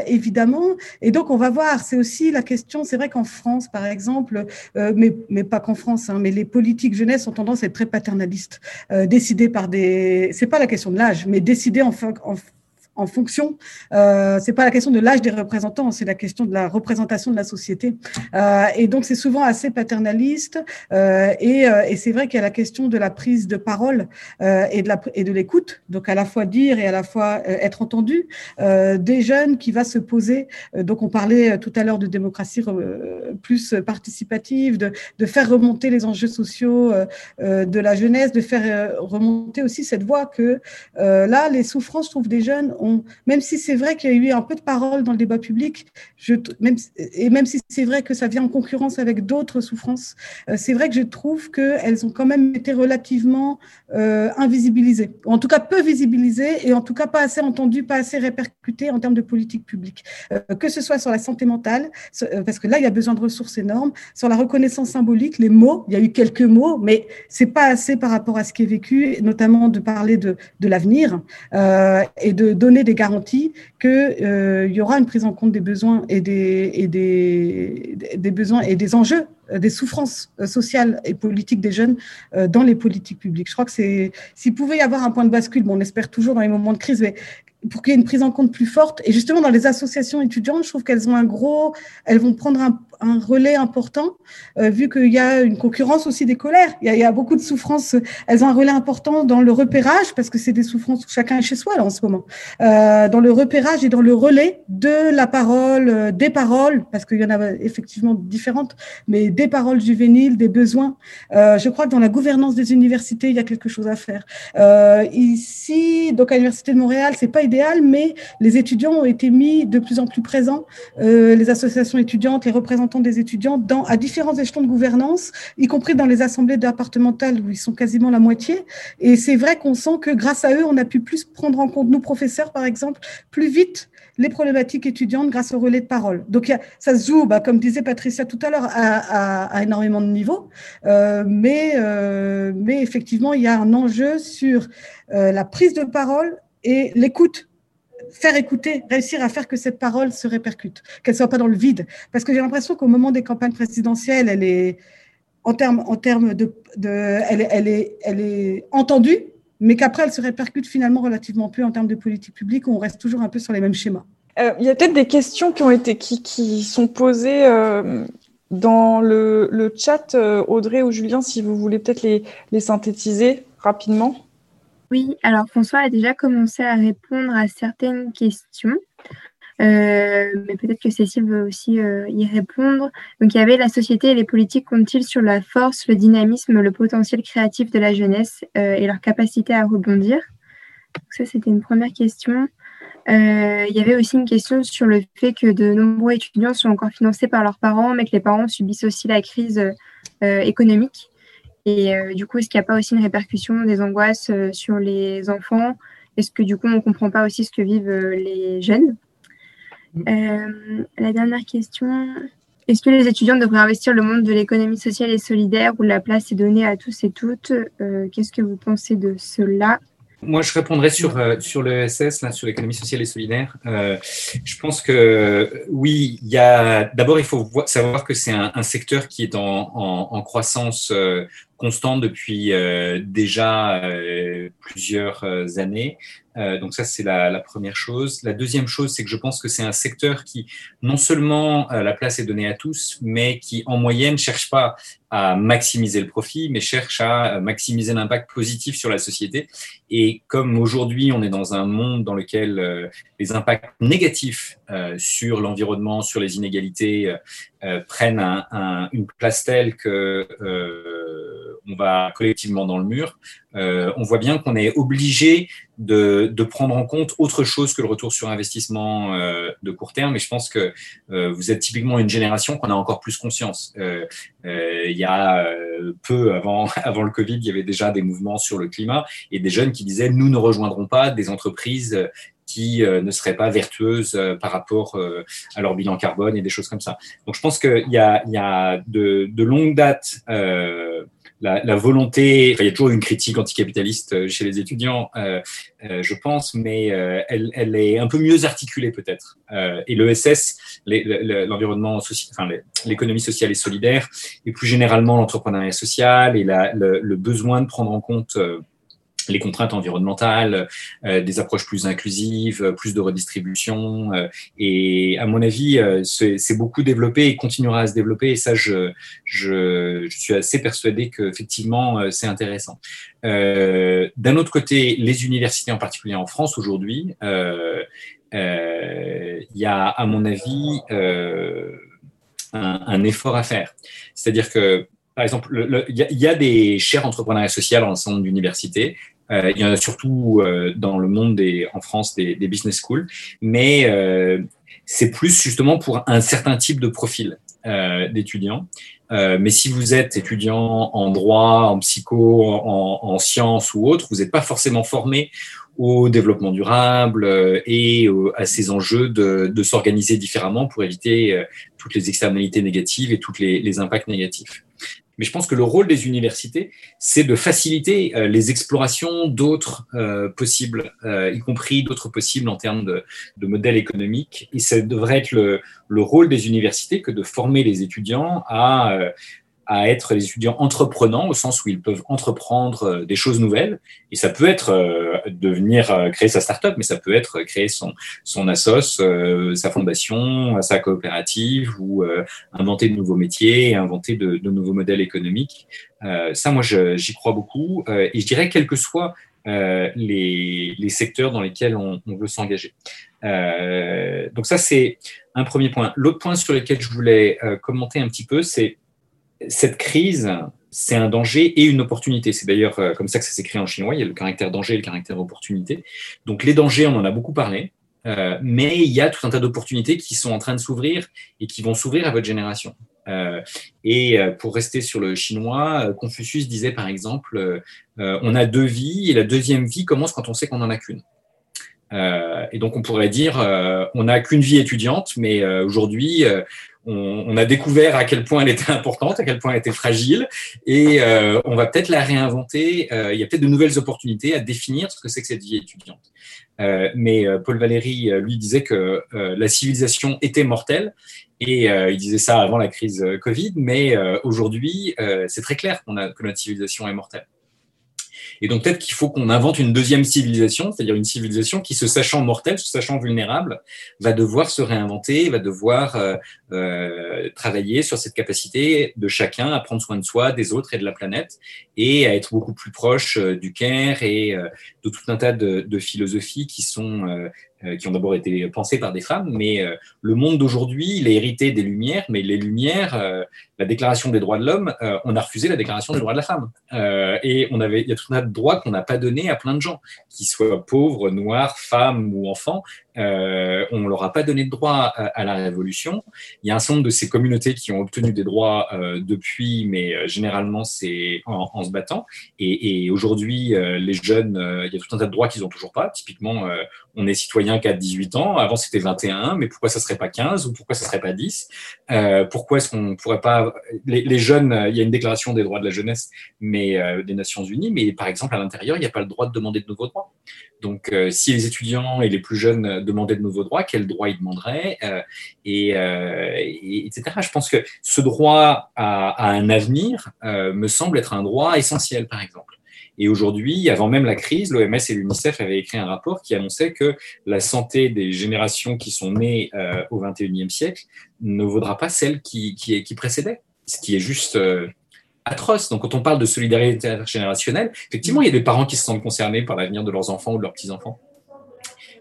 évidemment. Et donc, on va voir, c'est aussi la question, c'est vrai qu'en France, par exemple, mais, mais pas qu'en France, hein, mais les politiques jeunesse ont tendance à être très paternalistes, euh, décidées par des. C'est pas la question de l'âge, mais décidées en, en en fonction. Euh, c'est pas la question de l'âge des représentants, c'est la question de la représentation de la société. Euh, et donc c'est souvent assez paternaliste. Euh, et, euh, et c'est vrai qu'il y a la question de la prise de parole et de l'écoute. Donc à la fois dire et à la fois être entendu des jeunes qui va se poser. donc on parlait tout à l'heure de démocratie plus participative, de, faire remonter les enjeux sociaux de la jeunesse, de faire remonter aussi cette voix que là les souffrances, je trouve, des jeunes même si c'est vrai qu'il y a eu un peu de parole dans le débat public, et même si c'est vrai que ça vient en concurrence avec d'autres souffrances, euh, c'est vrai que je trouve qu'elles ont quand même été relativement euh, invisibilisées, en tout cas peu visibilisées, et en tout cas pas assez entendues, pas assez répercutées en termes de politique publique. Euh, que ce soit sur la santé mentale, parce que là, il y a besoin de ressources énormes, sur la reconnaissance symbolique, les mots, il y a eu quelques mots, mais c'est pas assez par rapport à ce qui est vécu, notamment de parler de l'avenir et de donner des garanties qu'il euh, y aura une prise en compte des besoins et des, et des, des besoins et des enjeux des souffrances euh, sociales et politiques des jeunes dans les politiques publiques. Je crois que c'est, s'il pouvait y avoir un point de bascule, bon, on espère toujours dans les moments de crise, mais pour qu'il y ait une prise en compte plus forte. Et justement, dans les associations étudiantes, je trouve qu'elles ont un gros, elles vont prendre un, relais important, euh, vu qu'il y a une concurrence aussi des colères. Il y, a, beaucoup de souffrances. Elles ont un relais important dans le repérage, parce que c'est des souffrances où chacun est chez soi là, en ce moment. Euh, dans le repérage et dans le relais de la parole, euh, des paroles, parce qu'il y en a effectivement différentes, mais des paroles juvéniles, des besoins. Euh, je crois que dans la gouvernance des universités, il y a quelque chose à faire. Euh, ici, donc à l'université de Montréal, c'est pas idéal, mais les étudiants ont été mis de plus en plus présents. les associations étudiantes, les représentants des étudiants dans, à différents échelons de gouvernance, y compris dans les assemblées départementales où ils sont quasiment la moitié. Et c'est vrai qu'on sent que grâce à eux, on a pu plus prendre en compte, nous professeurs par exemple, plus vite les problématiques étudiantes grâce au relais de parole. Donc ça se joue, bah, comme disait Patricia tout à l'heure, à, énormément de niveaux, euh, mais, euh, mais effectivement, il y a un enjeu sur euh, la prise de parole et l'écoute faire écouter, réussir à faire que cette parole se répercute, qu'elle soit pas dans le vide. Parce que j'ai l'impression qu'au moment des campagnes présidentielles, elle est, en termes, de, elle est entendue, mais qu'après elle se répercute finalement relativement peu en termes de politique publique, où on reste toujours un peu sur les mêmes schémas. Euh, il y a peut-être des questions qui ont été qui, qui sont posées euh, dans le, le chat, euh, Audrey ou Julien, si vous voulez peut-être les, les synthétiser rapidement. Oui, alors François a déjà commencé à répondre à certaines questions, euh, mais peut-être que Cécile veut aussi euh, y répondre. Donc, il y avait la société et les politiques comptent-ils sur la force, le dynamisme, le potentiel créatif de la jeunesse euh, et leur capacité à rebondir? Donc, ça, c'était une première question. il y avait aussi une question sur le fait que de nombreux étudiants sont encore financés par leurs parents, mais que les parents subissent aussi la crise économique. Et du coup, est-ce qu'il n'y a pas aussi une répercussion des angoisses sur les enfants? Est-ce que du coup, on ne comprend pas aussi ce que vivent les jeunes? Mm. La dernière question, est-ce que les étudiants devraient investir le monde de l'économie sociale et solidaire où la place est donnée à tous et toutes? Qu'est-ce que vous pensez de cela? Moi, je répondrai sur, sur le sur l'économie sociale et solidaire. Euh, je pense que oui, il y a. D'abord, il faut savoir que c'est un, secteur qui est en, en croissance euh, constante depuis euh, déjà euh, plusieurs euh, années. donc ça, c'est la, la, première chose. La deuxième chose, c'est que je pense que c'est un secteur qui, non seulement la place est donnée à tous, mais qui, en moyenne, cherche pas à maximiser le profit, mais cherche à maximiser l'impact positif sur la société. Et comme aujourd'hui, on est dans un monde dans lequel les impacts négatifs sur l'environnement, sur les inégalités, prennent un, un, une place telle que on va collectivement dans le mur, euh, on voit bien qu'on est obligé de, prendre en compte autre chose que le retour sur investissement euh, de court terme. Et je pense que euh, vous êtes typiquement une génération qu'on a encore plus conscience. il y a peu avant, avant le Covid, il y avait déjà des mouvements sur le climat et des jeunes qui disaient nous ne rejoindrons pas des entreprises qui ne seraient pas vertueuses par rapport à leur bilan carbone et des choses comme ça. Donc je pense qu'il y a, il y a de, de longue date la, volonté, il y a toujours une critique anticapitaliste euh, chez les étudiants, euh, euh, je pense, mais elle, elle, est un peu mieux articulée peut-être. et l'ESS, l'environnement enfin, l'économie sociale et solidaire, et plus généralement l'entrepreneuriat social et la, le, besoin de prendre en compte les contraintes environnementales, euh, des approches plus inclusives, euh, plus de redistribution. Euh, et à mon avis, c'est beaucoup développé et continuera à se développer. Et ça, je, je, suis assez persuadé qu'effectivement, c'est intéressant. D'un autre côté, les universités, en particulier en France aujourd'hui, il y a, à mon avis, un, un effort à faire. C'est-à-dire que par exemple, il y, a des chaires entrepreneuriat social en centre d'université. Euh, il y en a surtout euh, dans le monde des, en France des, des business schools, mais euh, c'est plus justement pour un certain type de profil euh, d'étudiants. Euh, mais si vous êtes étudiant en droit, en psycho, en, en sciences ou autre, vous n'êtes pas forcément formé au développement durable et à ces enjeux de, de s'organiser différemment pour éviter toutes les externalités négatives et tous les, les impacts négatifs. Mais je pense que le rôle des universités, c'est de faciliter euh, les explorations d'autres euh, possibles, euh, y compris d'autres possibles en termes de, modèles économiques. Et ça devrait être le, rôle des universités que de former les étudiants à à être des étudiants entreprenants au sens où ils peuvent entreprendre euh, des choses nouvelles. Et ça peut être euh, de venir euh, créer sa start-up, mais ça peut être créer son, son assos, sa fondation, sa coopérative ou inventer de nouveaux métiers, inventer de, de nouveaux modèles économiques. ça, moi, j'y crois beaucoup. et je dirais, quels que soient les, les, secteurs dans lesquels on, on veut s'engager. Donc ça, c'est un premier point. L'autre point sur lequel je voulais commenter un petit peu, c'est cette crise, c'est un danger et une opportunité. C'est d'ailleurs euh, comme ça que ça s'écrit en chinois. Il y a le caractère danger et le caractère opportunité. Donc les dangers, on en a beaucoup parlé, euh, mais il y a tout un tas d'opportunités qui sont en train de s'ouvrir et qui vont s'ouvrir à votre génération. Euh, et pour rester sur le chinois, Confucius disait par exemple, on a deux vies et la deuxième vie commence quand on sait qu'on n'en a qu'une. Et donc on pourrait dire, on n'a qu'une vie étudiante, mais aujourd'hui, on, a découvert à quel point elle était importante, à quel point elle était fragile, et euh, on va peut-être la réinventer. Euh, il y a peut-être de nouvelles opportunités à définir ce que c'est que cette vie étudiante. Euh, mais Paul Valéry, lui, disait que la civilisation était mortelle, et il disait ça avant la crise Covid, mais aujourd'hui, c'est très clair qu'on a, que notre civilisation est mortelle. Et donc peut-être qu'il faut qu'on invente une deuxième civilisation, c'est-à-dire une civilisation qui, se sachant mortelle, se sachant vulnérable, va devoir se réinventer, va devoir euh, euh, travailler sur cette capacité de chacun à prendre soin de soi, des autres et de la planète, et à être beaucoup plus proche euh, du care et euh, de tout un tas de, de philosophies qui sont euh, qui ont d'abord été pensées par des femmes, mais euh, le monde d'aujourd'hui, il est hérité des Lumières, mais les Lumières, euh, la Déclaration des droits de l'homme, on a refusé la Déclaration des droits de la femme. et on avait, il y a tout un tas de droits qu'on n'a pas donnés à plein de gens, qu'ils soient pauvres, noirs, femmes ou enfants. Euh, on ne leur a pas donné de droit à, la Révolution. Il y a un certain nombre de ces communautés qui ont obtenu des droits euh, depuis, mais généralement c'est en, en, se battant. Et, et aujourd'hui, les jeunes, il y a tout un tas de droits qu'ils n'ont toujours pas. Typiquement, on est citoyen qu'à 18 ans. Avant, c'était 21, mais pourquoi ça serait pas 15 ou pourquoi ça serait pas 10 euh, Pourquoi est-ce qu'on pourrait pas les, jeunes Il y a une déclaration des droits de la jeunesse, mais euh, des Nations Unies, mais par exemple à l'intérieur, il n'y a pas le droit de demander de nouveaux droits. Donc, euh, si les étudiants et les plus jeunes demandaient de nouveaux droits, quels droits ils demanderaient et, etc. Je pense que ce droit à, à un avenir me semble être un droit essentiel, par exemple. Et aujourd'hui, avant même la crise, l'OMS et l'UNICEF avaient écrit un rapport qui annonçait que la santé des générations qui sont nées euh, au XXIe siècle ne vaudra pas celle qui, qui, qui précédait, ce qui est juste euh, atroce. Donc, quand on parle de solidarité intergénérationnelle, effectivement, il y a des parents qui se sentent concernés par l'avenir de leurs enfants ou de leurs petits-enfants.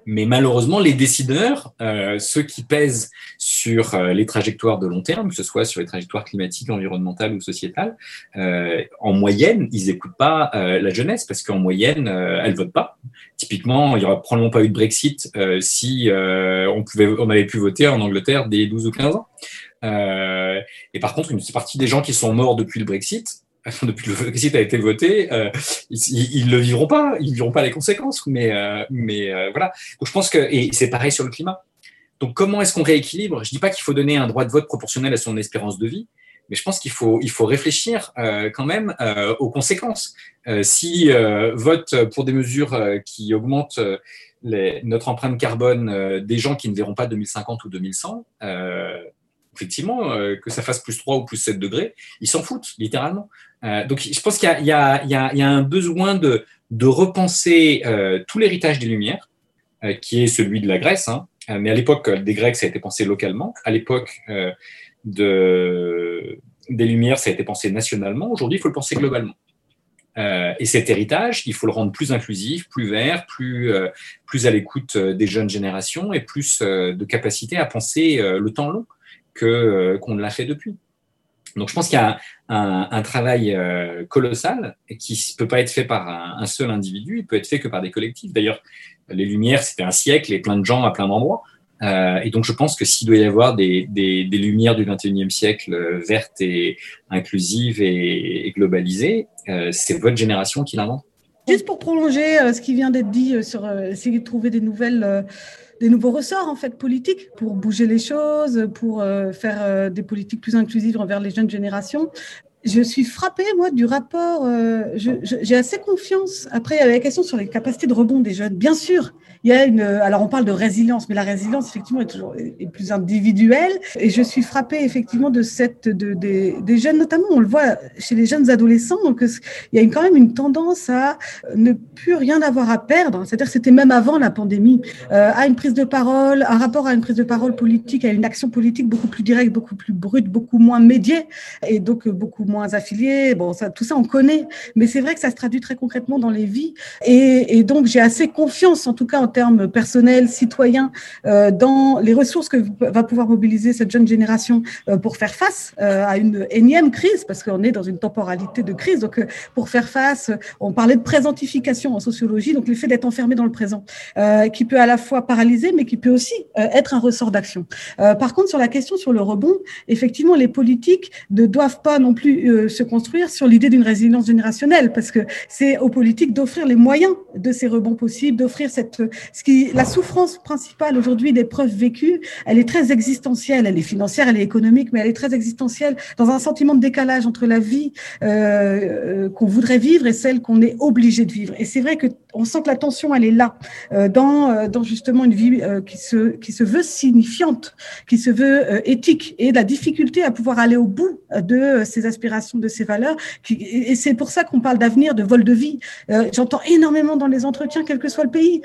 Mais malheureusement, les décideurs, euh, ceux qui pèsent sur euh, les trajectoires de long terme, que ce soit sur les trajectoires climatiques, environnementales ou sociétales, euh, en moyenne, ils n'écoutent pas la jeunesse parce qu'en moyenne, elle vote pas. Typiquement, il n'y aurait probablement pas eu de Brexit si on, on avait pu voter en Angleterre dès 12 ou 15 ans. Et par contre, une partie des gens qui sont morts depuis le Brexit, depuis que le Brexit a été voté, euh, ils ne le vivront pas, ils ne vivront pas les conséquences. Mais, euh, mais euh, voilà. Donc je pense que, et c'est pareil sur le climat. Donc comment est-ce qu'on rééquilibre? Je dis pas qu'il faut donner un droit de vote proportionnel à son espérance de vie, mais je pense qu'il faut, il faut réfléchir euh, quand même euh, aux conséquences. Euh, si vote pour des mesures qui augmentent les, notre empreinte carbone des gens qui ne verront pas 2050 ou 2100, effectivement, que ça fasse plus 3 ou plus 7 degrés, ils s'en foutent, littéralement. Euh, donc, je pense qu'il y, a un besoin de, repenser tout l'héritage des Lumières, qui est celui de la Grèce, hein. mais à l'époque des Grecs, ça a été pensé localement. À l'époque de, des Lumières, ça a été pensé nationalement. Aujourd'hui, il faut le penser globalement. Euh, et cet héritage, il faut le rendre plus inclusif, plus vert, plus, euh, à l'écoute euh, des jeunes générations et plus de capacité à penser le temps long que qu'on ne l'a fait depuis. Donc je pense qu'il y a un, travail colossal qui ne peut pas être fait par un, seul individu, il peut être fait que par des collectifs. D'ailleurs, les Lumières, c'était un siècle et plein de gens à plein d'endroits. Euh, et donc, je pense que s'il doit y avoir des, lumières du 21e siècle euh, vertes et inclusives et, globalisées, euh, c'est votre génération qui l'invente. Juste pour prolonger ce qui vient d'être dit sur essayer de trouver des nouvelles des nouveaux ressorts en fait politiques pour bouger les choses, pour faire des politiques plus inclusives envers les jeunes générations. Je suis frappée, moi, du rapport. J'ai assez confiance. Après, il y a la question sur les capacités de rebond des jeunes. Bien sûr, une, alors on parle de résilience, mais la résilience effectivement est toujours est plus individuelle. Et je suis frappée effectivement de cette, de, des jeunes notamment, on le voit chez les jeunes adolescents, donc il y a quand même une tendance à ne plus rien avoir à perdre. C'est-à-dire c'était même avant la pandémie, euh, à une prise de parole, un rapport à une prise de parole politique, à une action politique beaucoup plus directe, beaucoup plus brute, beaucoup moins médiée et donc beaucoup moins affiliée. Bon, ça, tout ça on connaît, mais c'est vrai que ça se traduit très concrètement dans les vies. Et, et donc j'ai assez confiance, en tout cas en termes personnels, citoyens, euh, dans les ressources que va pouvoir mobiliser cette jeune génération euh, pour faire face euh, à une énième crise, parce qu'on est dans une temporalité de crise. Donc, pour faire face, on parlait de présentification en sociologie, donc l'effet d'être enfermé dans le présent, qui peut à la fois paralyser, mais qui peut aussi être un ressort d'action. par contre, sur la question sur le rebond, effectivement, les politiques ne doivent pas non plus se construire sur l'idée d'une résilience générationnelle, parce que c'est aux politiques d'offrir les moyens de ces rebonds possibles, d'offrir cette, ce qui, la souffrance principale aujourd'hui des preuves vécues, elle est très existentielle, elle est financière, elle est économique, mais elle est très existentielle dans un sentiment de décalage entre la vie euh, euh qu'on voudrait vivre et celle qu'on est obligé de vivre. Et c'est vrai que on sent que la tension, elle est là, euh, dans, euh, dans justement une vie euh, qui, se, qui se veut signifiante, qui se veut éthique, et la difficulté à pouvoir aller au bout de ses aspirations, de ses valeurs. Et c'est pour ça qu'on parle d'avenir, de vol de vie. J'entends énormément dans les entretiens, quel que soit le pays,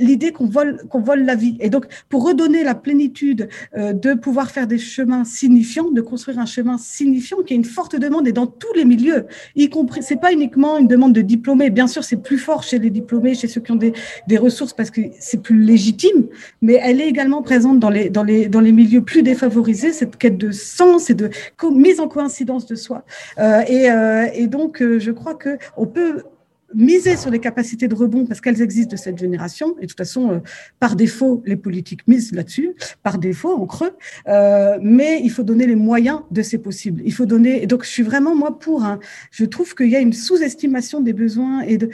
l'idée qu'on vole, qu'on vole la vie. Et donc, pour redonner la plénitude de pouvoir faire des chemins signifiants, de construire un chemin signifiant, qui est une forte demande et dans tous les milieux, y compris, c'est pas uniquement une demande de diplômés. Bien sûr, c'est plus fort chez les diplômés, chez ceux qui ont des, des ressources parce que c'est plus légitime, mais elle est également présente dans les, dans les, dans les milieux plus défavorisés, cette quête de sens et de mise en coïncidence de soi. Euh, et, euh, et, donc, euh, je crois que on peut miser sur les capacités de rebond parce qu'elles existent de cette génération. Et de toute façon, par défaut, les politiques misent là-dessus, par défaut, en creux. Mais il faut donner les moyens de ces possibles. Il faut donner. Et donc, je suis vraiment moi pour. Hein, je trouve qu'il y a une sous-estimation des besoins et de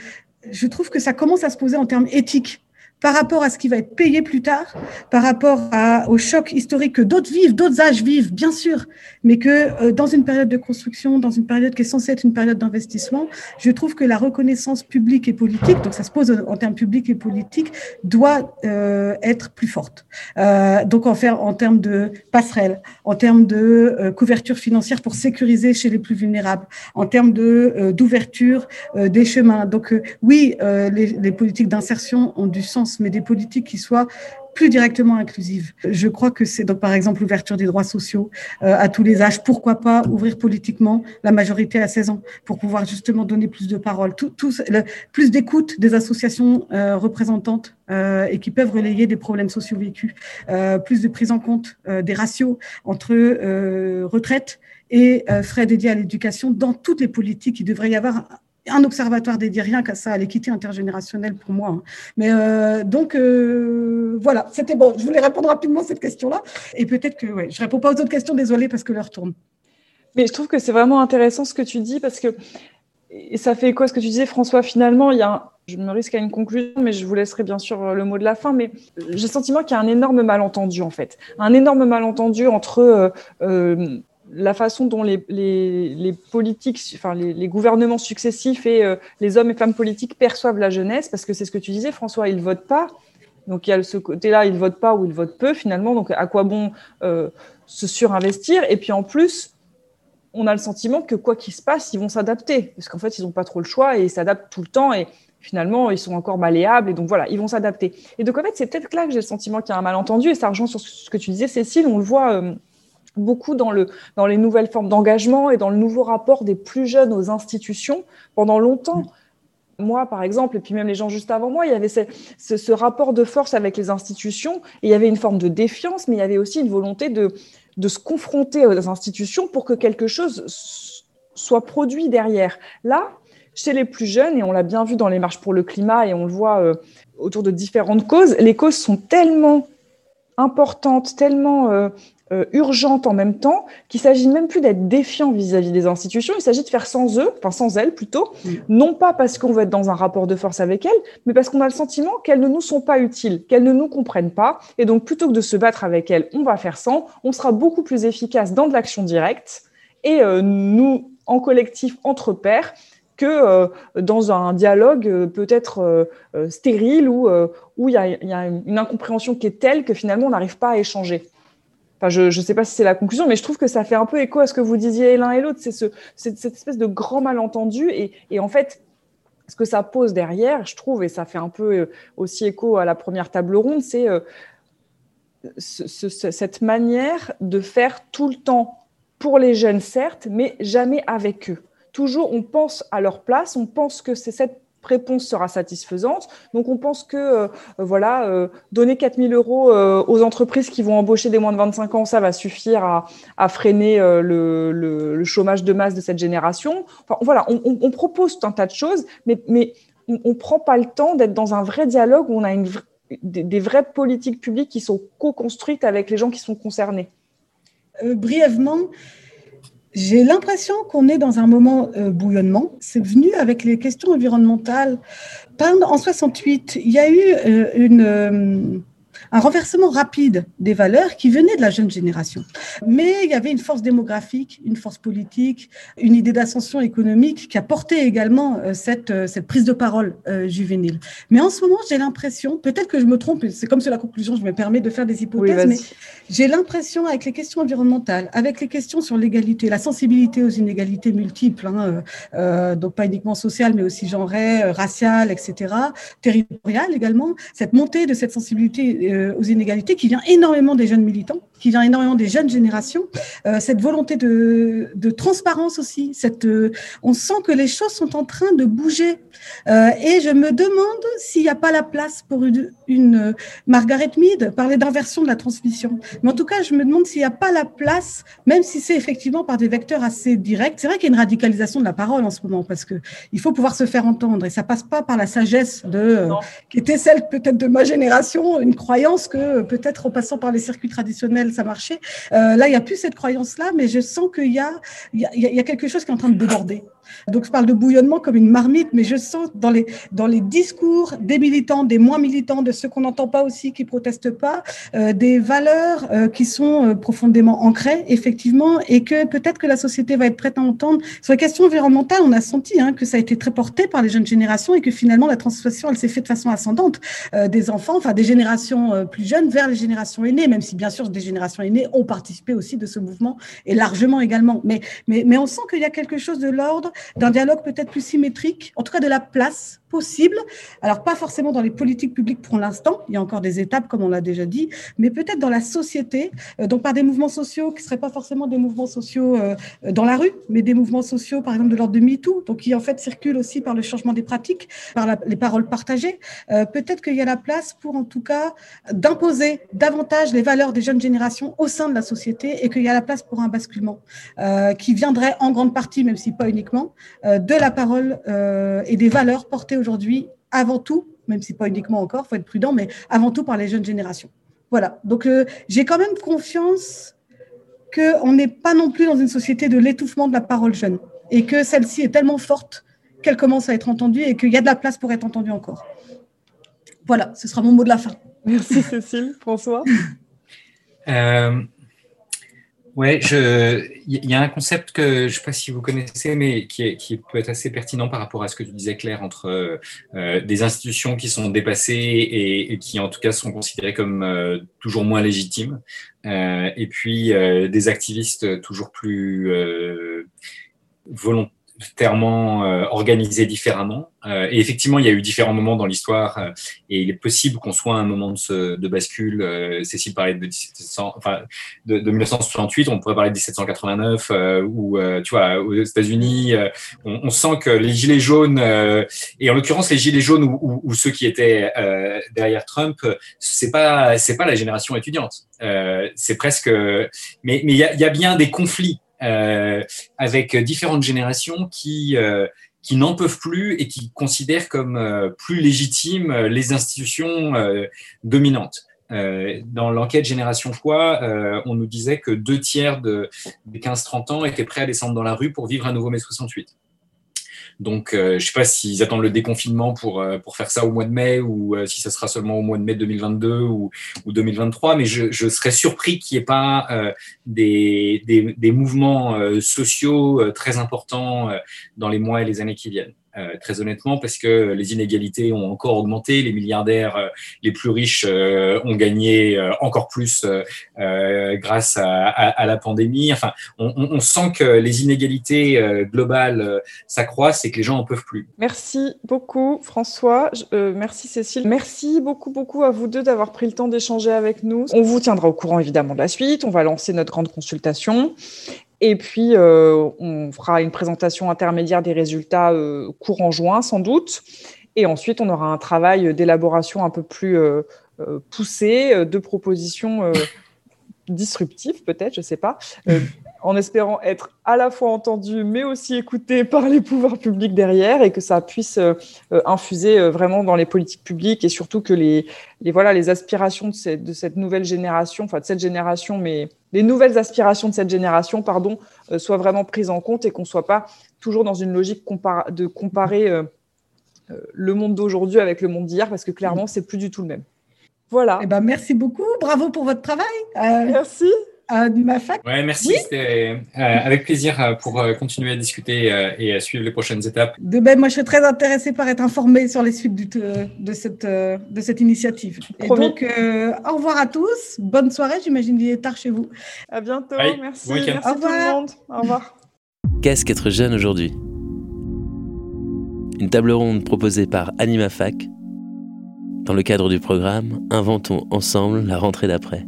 je trouve que ça commence à se poser en termes éthiques par rapport à ce qui va être payé plus tard, par rapport à, au choc historique que d'autres vivent, d'autres âges vivent, bien sûr, mais que euh, dans une période de construction, dans une période qui est censée être une période d'investissement, je trouve que la reconnaissance publique et politique, donc ça se pose en, termes publics et politiques, doit euh, être plus forte. Euh, donc en faire en termes de passerelle, en termes de couverture financière pour sécuriser chez les plus vulnérables, en termes de d'ouverture des chemins. Donc oui, les politiques d'insertion ont du sens mais des politiques qui soient plus directement inclusives. Je crois que c'est donc par exemple l'ouverture des droits sociaux euh, à tous les âges. Pourquoi pas ouvrir politiquement la majorité à 16 ans pour pouvoir justement donner plus de parole, plus d'écoute des associations euh, représentantes euh, et qui peuvent relayer des problèmes sociaux vécus, plus de prise en compte des ratios entre retraite et frais dédiés à l'éducation dans toutes les politiques. Il devrait y avoir un observatoire dédié rien qu'à ça, à l'équité intergénérationnelle pour moi. Hein. Mais euh, donc euh, voilà, c'était bon. Je voulais répondre rapidement à cette question-là. Et peut-être que je réponds pas aux autres questions, désolée parce que l'heure tourne. Mais je trouve que c'est vraiment intéressant ce que tu dis parce que ça fait quoi ce que tu disais, François Finalement, il y a je me risque à une conclusion, mais je vous laisserai bien sûr le mot de la fin. Mais j'ai le sentiment qu'il y a un énorme malentendu en fait, un énorme malentendu entre euh, euh la façon dont les, politiques, enfin les, les, gouvernements successifs et euh, les hommes et femmes politiques perçoivent la jeunesse, parce que c'est ce que tu disais, François, ils votent pas. Donc il y a ce côté-là, ils votent pas ou ils votent peu finalement. Donc à quoi bon euh, se surinvestir? Et puis en plus, on a le sentiment que quoi qu'il se passe, ils vont s'adapter, parce qu'en fait, ils n'ont pas trop le choix et ils s'adaptent tout le temps et finalement, ils sont encore malléables et donc voilà, ils vont s'adapter. Et donc en fait, c'est peut-être là que j'ai le sentiment qu'il y a un malentendu et ça rejoint sur ce que tu disais, Cécile, on le voit. Euh, beaucoup dans, le, dans les nouvelles formes d'engagement et dans le nouveau rapport des plus jeunes aux institutions. Pendant longtemps, moi, par exemple, et puis même les gens juste avant moi, il y avait ce, rapport de force avec les institutions, et il y avait une forme de défiance, mais il y avait aussi une volonté de, de se confronter aux institutions pour que quelque chose soit produit derrière. Là, chez les plus jeunes, et on l'a bien vu dans les marches pour le climat, et on le voit euh, autour de différentes causes, les causes sont tellement importantes, tellement euh, euh, urgente en même temps, qu'il s'agit même plus d'être défiant vis-à-vis des institutions, il s'agit de faire sans eux, enfin sans elles plutôt, non pas parce qu'on veut être dans un rapport de force avec elles, mais parce qu'on a le sentiment qu'elles ne nous sont pas utiles, qu'elles ne nous comprennent pas, et donc plutôt que de se battre avec elles, on va faire sans, on sera beaucoup plus efficace dans de l'action directe, et euh, nous, en collectif, entre pairs, que euh, dans un dialogue peut-être stérile où il y, y, a une incompréhension qui est telle que finalement on n'arrive pas à échanger je ne sais pas si c'est la conclusion, mais je trouve que ça fait un peu écho à ce que vous disiez l'un et l'autre. C'est ce, cette, espèce de grand malentendu. Et, en fait, ce que ça pose derrière, je trouve, et ça fait un peu euh, aussi écho à la première table ronde, c'est euh, cette manière de faire tout le temps pour les jeunes, certes, mais jamais avec eux. Toujours, on pense à leur place, on pense que c'est cette réponse sera satisfaisante. Donc on pense que euh, voilà, euh, donner 4 000 euros euh, aux entreprises qui vont embaucher des moins de 25 ans, ça va suffire à, freiner le, chômage de masse de cette génération. Enfin, voilà, on, propose tout un tas de choses, mais, mais on ne prend pas le temps d'être dans un vrai dialogue où on a des, des, vraies politiques publiques qui sont co-construites avec les gens qui sont concernés. brièvement, j'ai l'impression qu'on est dans un moment euh, bouillonnement. C'est venu avec les questions environnementales. En 68, il y a eu euh, une, euh, un renversement rapide des valeurs qui venait de la jeune génération. Mais il y avait une force démographique, une force politique, une idée d'ascension économique qui a porté également euh, cette, euh, cette prise de parole euh, juvénile. Mais en ce moment, j'ai l'impression, peut-être que je me trompe, c'est comme c'est la conclusion, je me permets de faire des hypothèses, mais j'ai l'impression avec les questions environnementales, avec les questions sur l'égalité, la sensibilité aux inégalités multiples, hein, donc pas uniquement sociales, mais aussi genrées, raciales, etc., territoriales également, cette montée de cette sensibilité aux inégalités qui vient énormément des jeunes militants, qui vient énormément des jeunes générations. Euh, cette volonté de, de, transparence aussi. Cette, euh, on sent que les choses sont en train de bouger. et je me demande s'il n'y a pas la place pour une, une Margaret Mead parler d'inversion de la transmission. Mais en tout cas, je me demande s'il n'y a pas la place, même si c'est effectivement par des vecteurs assez directs. C'est vrai qu'il y a une radicalisation de la parole en ce moment parce que il faut pouvoir se faire entendre et ça passe pas par la sagesse de qui était celle peut-être de ma génération, une croyance que peut-être en passant par les circuits traditionnels, ça marchait. Euh, là, il n'y a plus cette croyance-là, mais je sens qu'il y a, il y, a, quelque chose qui est en train de déborder. Donc, je parle de bouillonnement comme une marmite, mais je sens dans les, dans les discours des militants, des moins militants, de ceux qu'on n'entend pas aussi, qui protestent pas, euh, des valeurs euh, qui sont profondément ancrées, effectivement, et que peut-être que la société va être prête à entendre. Sur la question environnementale, on a senti hein, que ça a été très porté par les jeunes générations et que finalement, la transformation, elle s'est faite de façon ascendante. des enfants, enfin des générations euh, plus jeunes vers les générations aînées, même si bien sûr des générations aînées ont participé aussi de ce mouvement et largement également. Mais, mais, mais on sent qu'il y a quelque chose de l'ordre d'un dialogue peut-être plus symétrique, en tout cas de la place possible. Alors, pas forcément dans les politiques publiques pour l'instant, il y a encore des étapes, comme on l'a déjà dit, mais peut-être dans la société, euh, donc par des mouvements sociaux qui ne seraient pas forcément des mouvements sociaux euh, dans la rue, mais des mouvements sociaux, par exemple, de l'ordre de MeToo, donc qui en fait circulent aussi par le changement des pratiques, par les paroles partagées. Euh, peut-être qu'il y a la place pour, en tout cas, d'imposer davantage les valeurs des jeunes générations au sein de la société et qu'il y a la place pour un basculement qui viendrait en grande partie, même si pas uniquement, de la parole et des valeurs portées aujourd'hui avant tout, même si pas uniquement encore, il faut être prudent, mais avant tout par les jeunes générations. Voilà, donc euh, j'ai quand même confiance qu'on n'est pas non plus dans une société de l'étouffement de la parole jeune et que celle-ci est tellement forte qu'elle commence à être entendue et qu'il y a de la place pour être entendue encore. Voilà, ce sera mon mot de la fin. Merci Cécile. François? Euh, Ouais, il y a un concept que je ne sais pas si vous connaissez, mais qui, est, qui peut être assez pertinent par rapport à ce que tu disais, Claire, entre euh, des institutions qui sont dépassées et, qui, en tout cas, sont considérées comme euh, toujours moins légitimes, euh, et puis euh, des activistes toujours plus volontairement organisé différemment. et effectivement, il y a eu différents moments dans l'histoire, et il est possible qu'on soit à un moment de, de bascule. Cécile parlait de, 1700, enfin, de, de, 1968, on pourrait parler de 1789, où, tu vois, aux États-Unis, on, on, sent que les gilets jaunes, et en l'occurrence les gilets jaunes ou, ou, ou ceux qui étaient derrière Trump, c'est pas, c'est pas la génération étudiante. c'est presque, mais mais il y a, y a bien des conflits euh, avec différentes générations qui euh, qui n'en peuvent plus et qui considèrent comme euh, plus légitimes les institutions dominantes. dans l'enquête Génération Quoi, on nous disait que deux tiers de, des 15-30 ans étaient prêts à descendre dans la rue pour vivre un nouveau mai 68. Donc, euh, je ne sais pas s'ils attendent le déconfinement pour, euh, pour faire ça au mois de mai ou euh, si ça sera seulement au mois de mai 2022 ou, ou 2023, mais je, je serais surpris qu'il n'y ait pas des, des, des, mouvements sociaux très importants dans les mois et les années qui viennent. Euh, très honnêtement, parce que les inégalités ont encore augmenté, les milliardaires euh, les plus riches euh, ont gagné encore plus grâce à, la pandémie. Enfin, on, sent que les inégalités globales s'accroissent et que les gens en peuvent plus. Merci beaucoup, François. merci, Cécile. Merci beaucoup, beaucoup à vous deux d'avoir pris le temps d'échanger avec nous. On vous tiendra au courant évidemment de la suite. On va lancer notre grande consultation. Et puis, euh, on fera une présentation intermédiaire des résultats euh, courant juin, sans doute. Et ensuite, on aura un travail d'élaboration un peu plus euh, poussé, de propositions disruptives, peut-être, je ne sais pas, en espérant être à la fois entendu, mais aussi écouté par les pouvoirs publics derrière, et que ça puisse euh, euh, infuser euh, vraiment dans les politiques publiques, et surtout que les, les voilà, les aspirations de cette, de cette, nouvelle génération, enfin de cette génération, mais les nouvelles aspirations de cette génération, pardon, soient vraiment prises en compte et qu'on ne soit pas toujours dans une logique de comparer le monde d'aujourd'hui avec le monde d'hier, parce que clairement, c'est plus du tout le même. Voilà. Eh ben, merci beaucoup. Bravo pour votre travail. Merci à Nimafac. Ouais, merci. C'était euh, avec plaisir euh, pour euh, continuer à discuter et à suivre les prochaines étapes. De même, moi, je serais très intéressée par être informée sur les suites du, de, cette, de cette initiative. Et donc, au revoir à tous. Bonne soirée. J'imagine qu'il est tard chez vous. À bientôt. merci. Merci au tout le monde. Au revoir. Qu'est-ce qu'être jeune aujourd'hui? Une table ronde proposée par AnimaFac dans le cadre du programme Inventons ensemble la rentrée d'après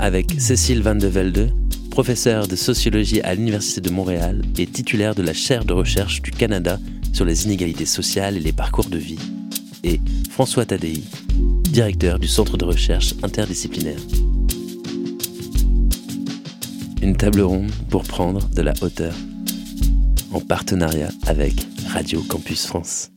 avec Cécile Van de Velde, professeure de sociologie à l'Université de Montréal et titulaire de la chaire de recherche du Canada sur les inégalités sociales et les parcours de vie, et François Tadei, directeur du Centre de recherche interdisciplinaire. Une table ronde pour prendre de la hauteur, en partenariat avec Radio Campus France.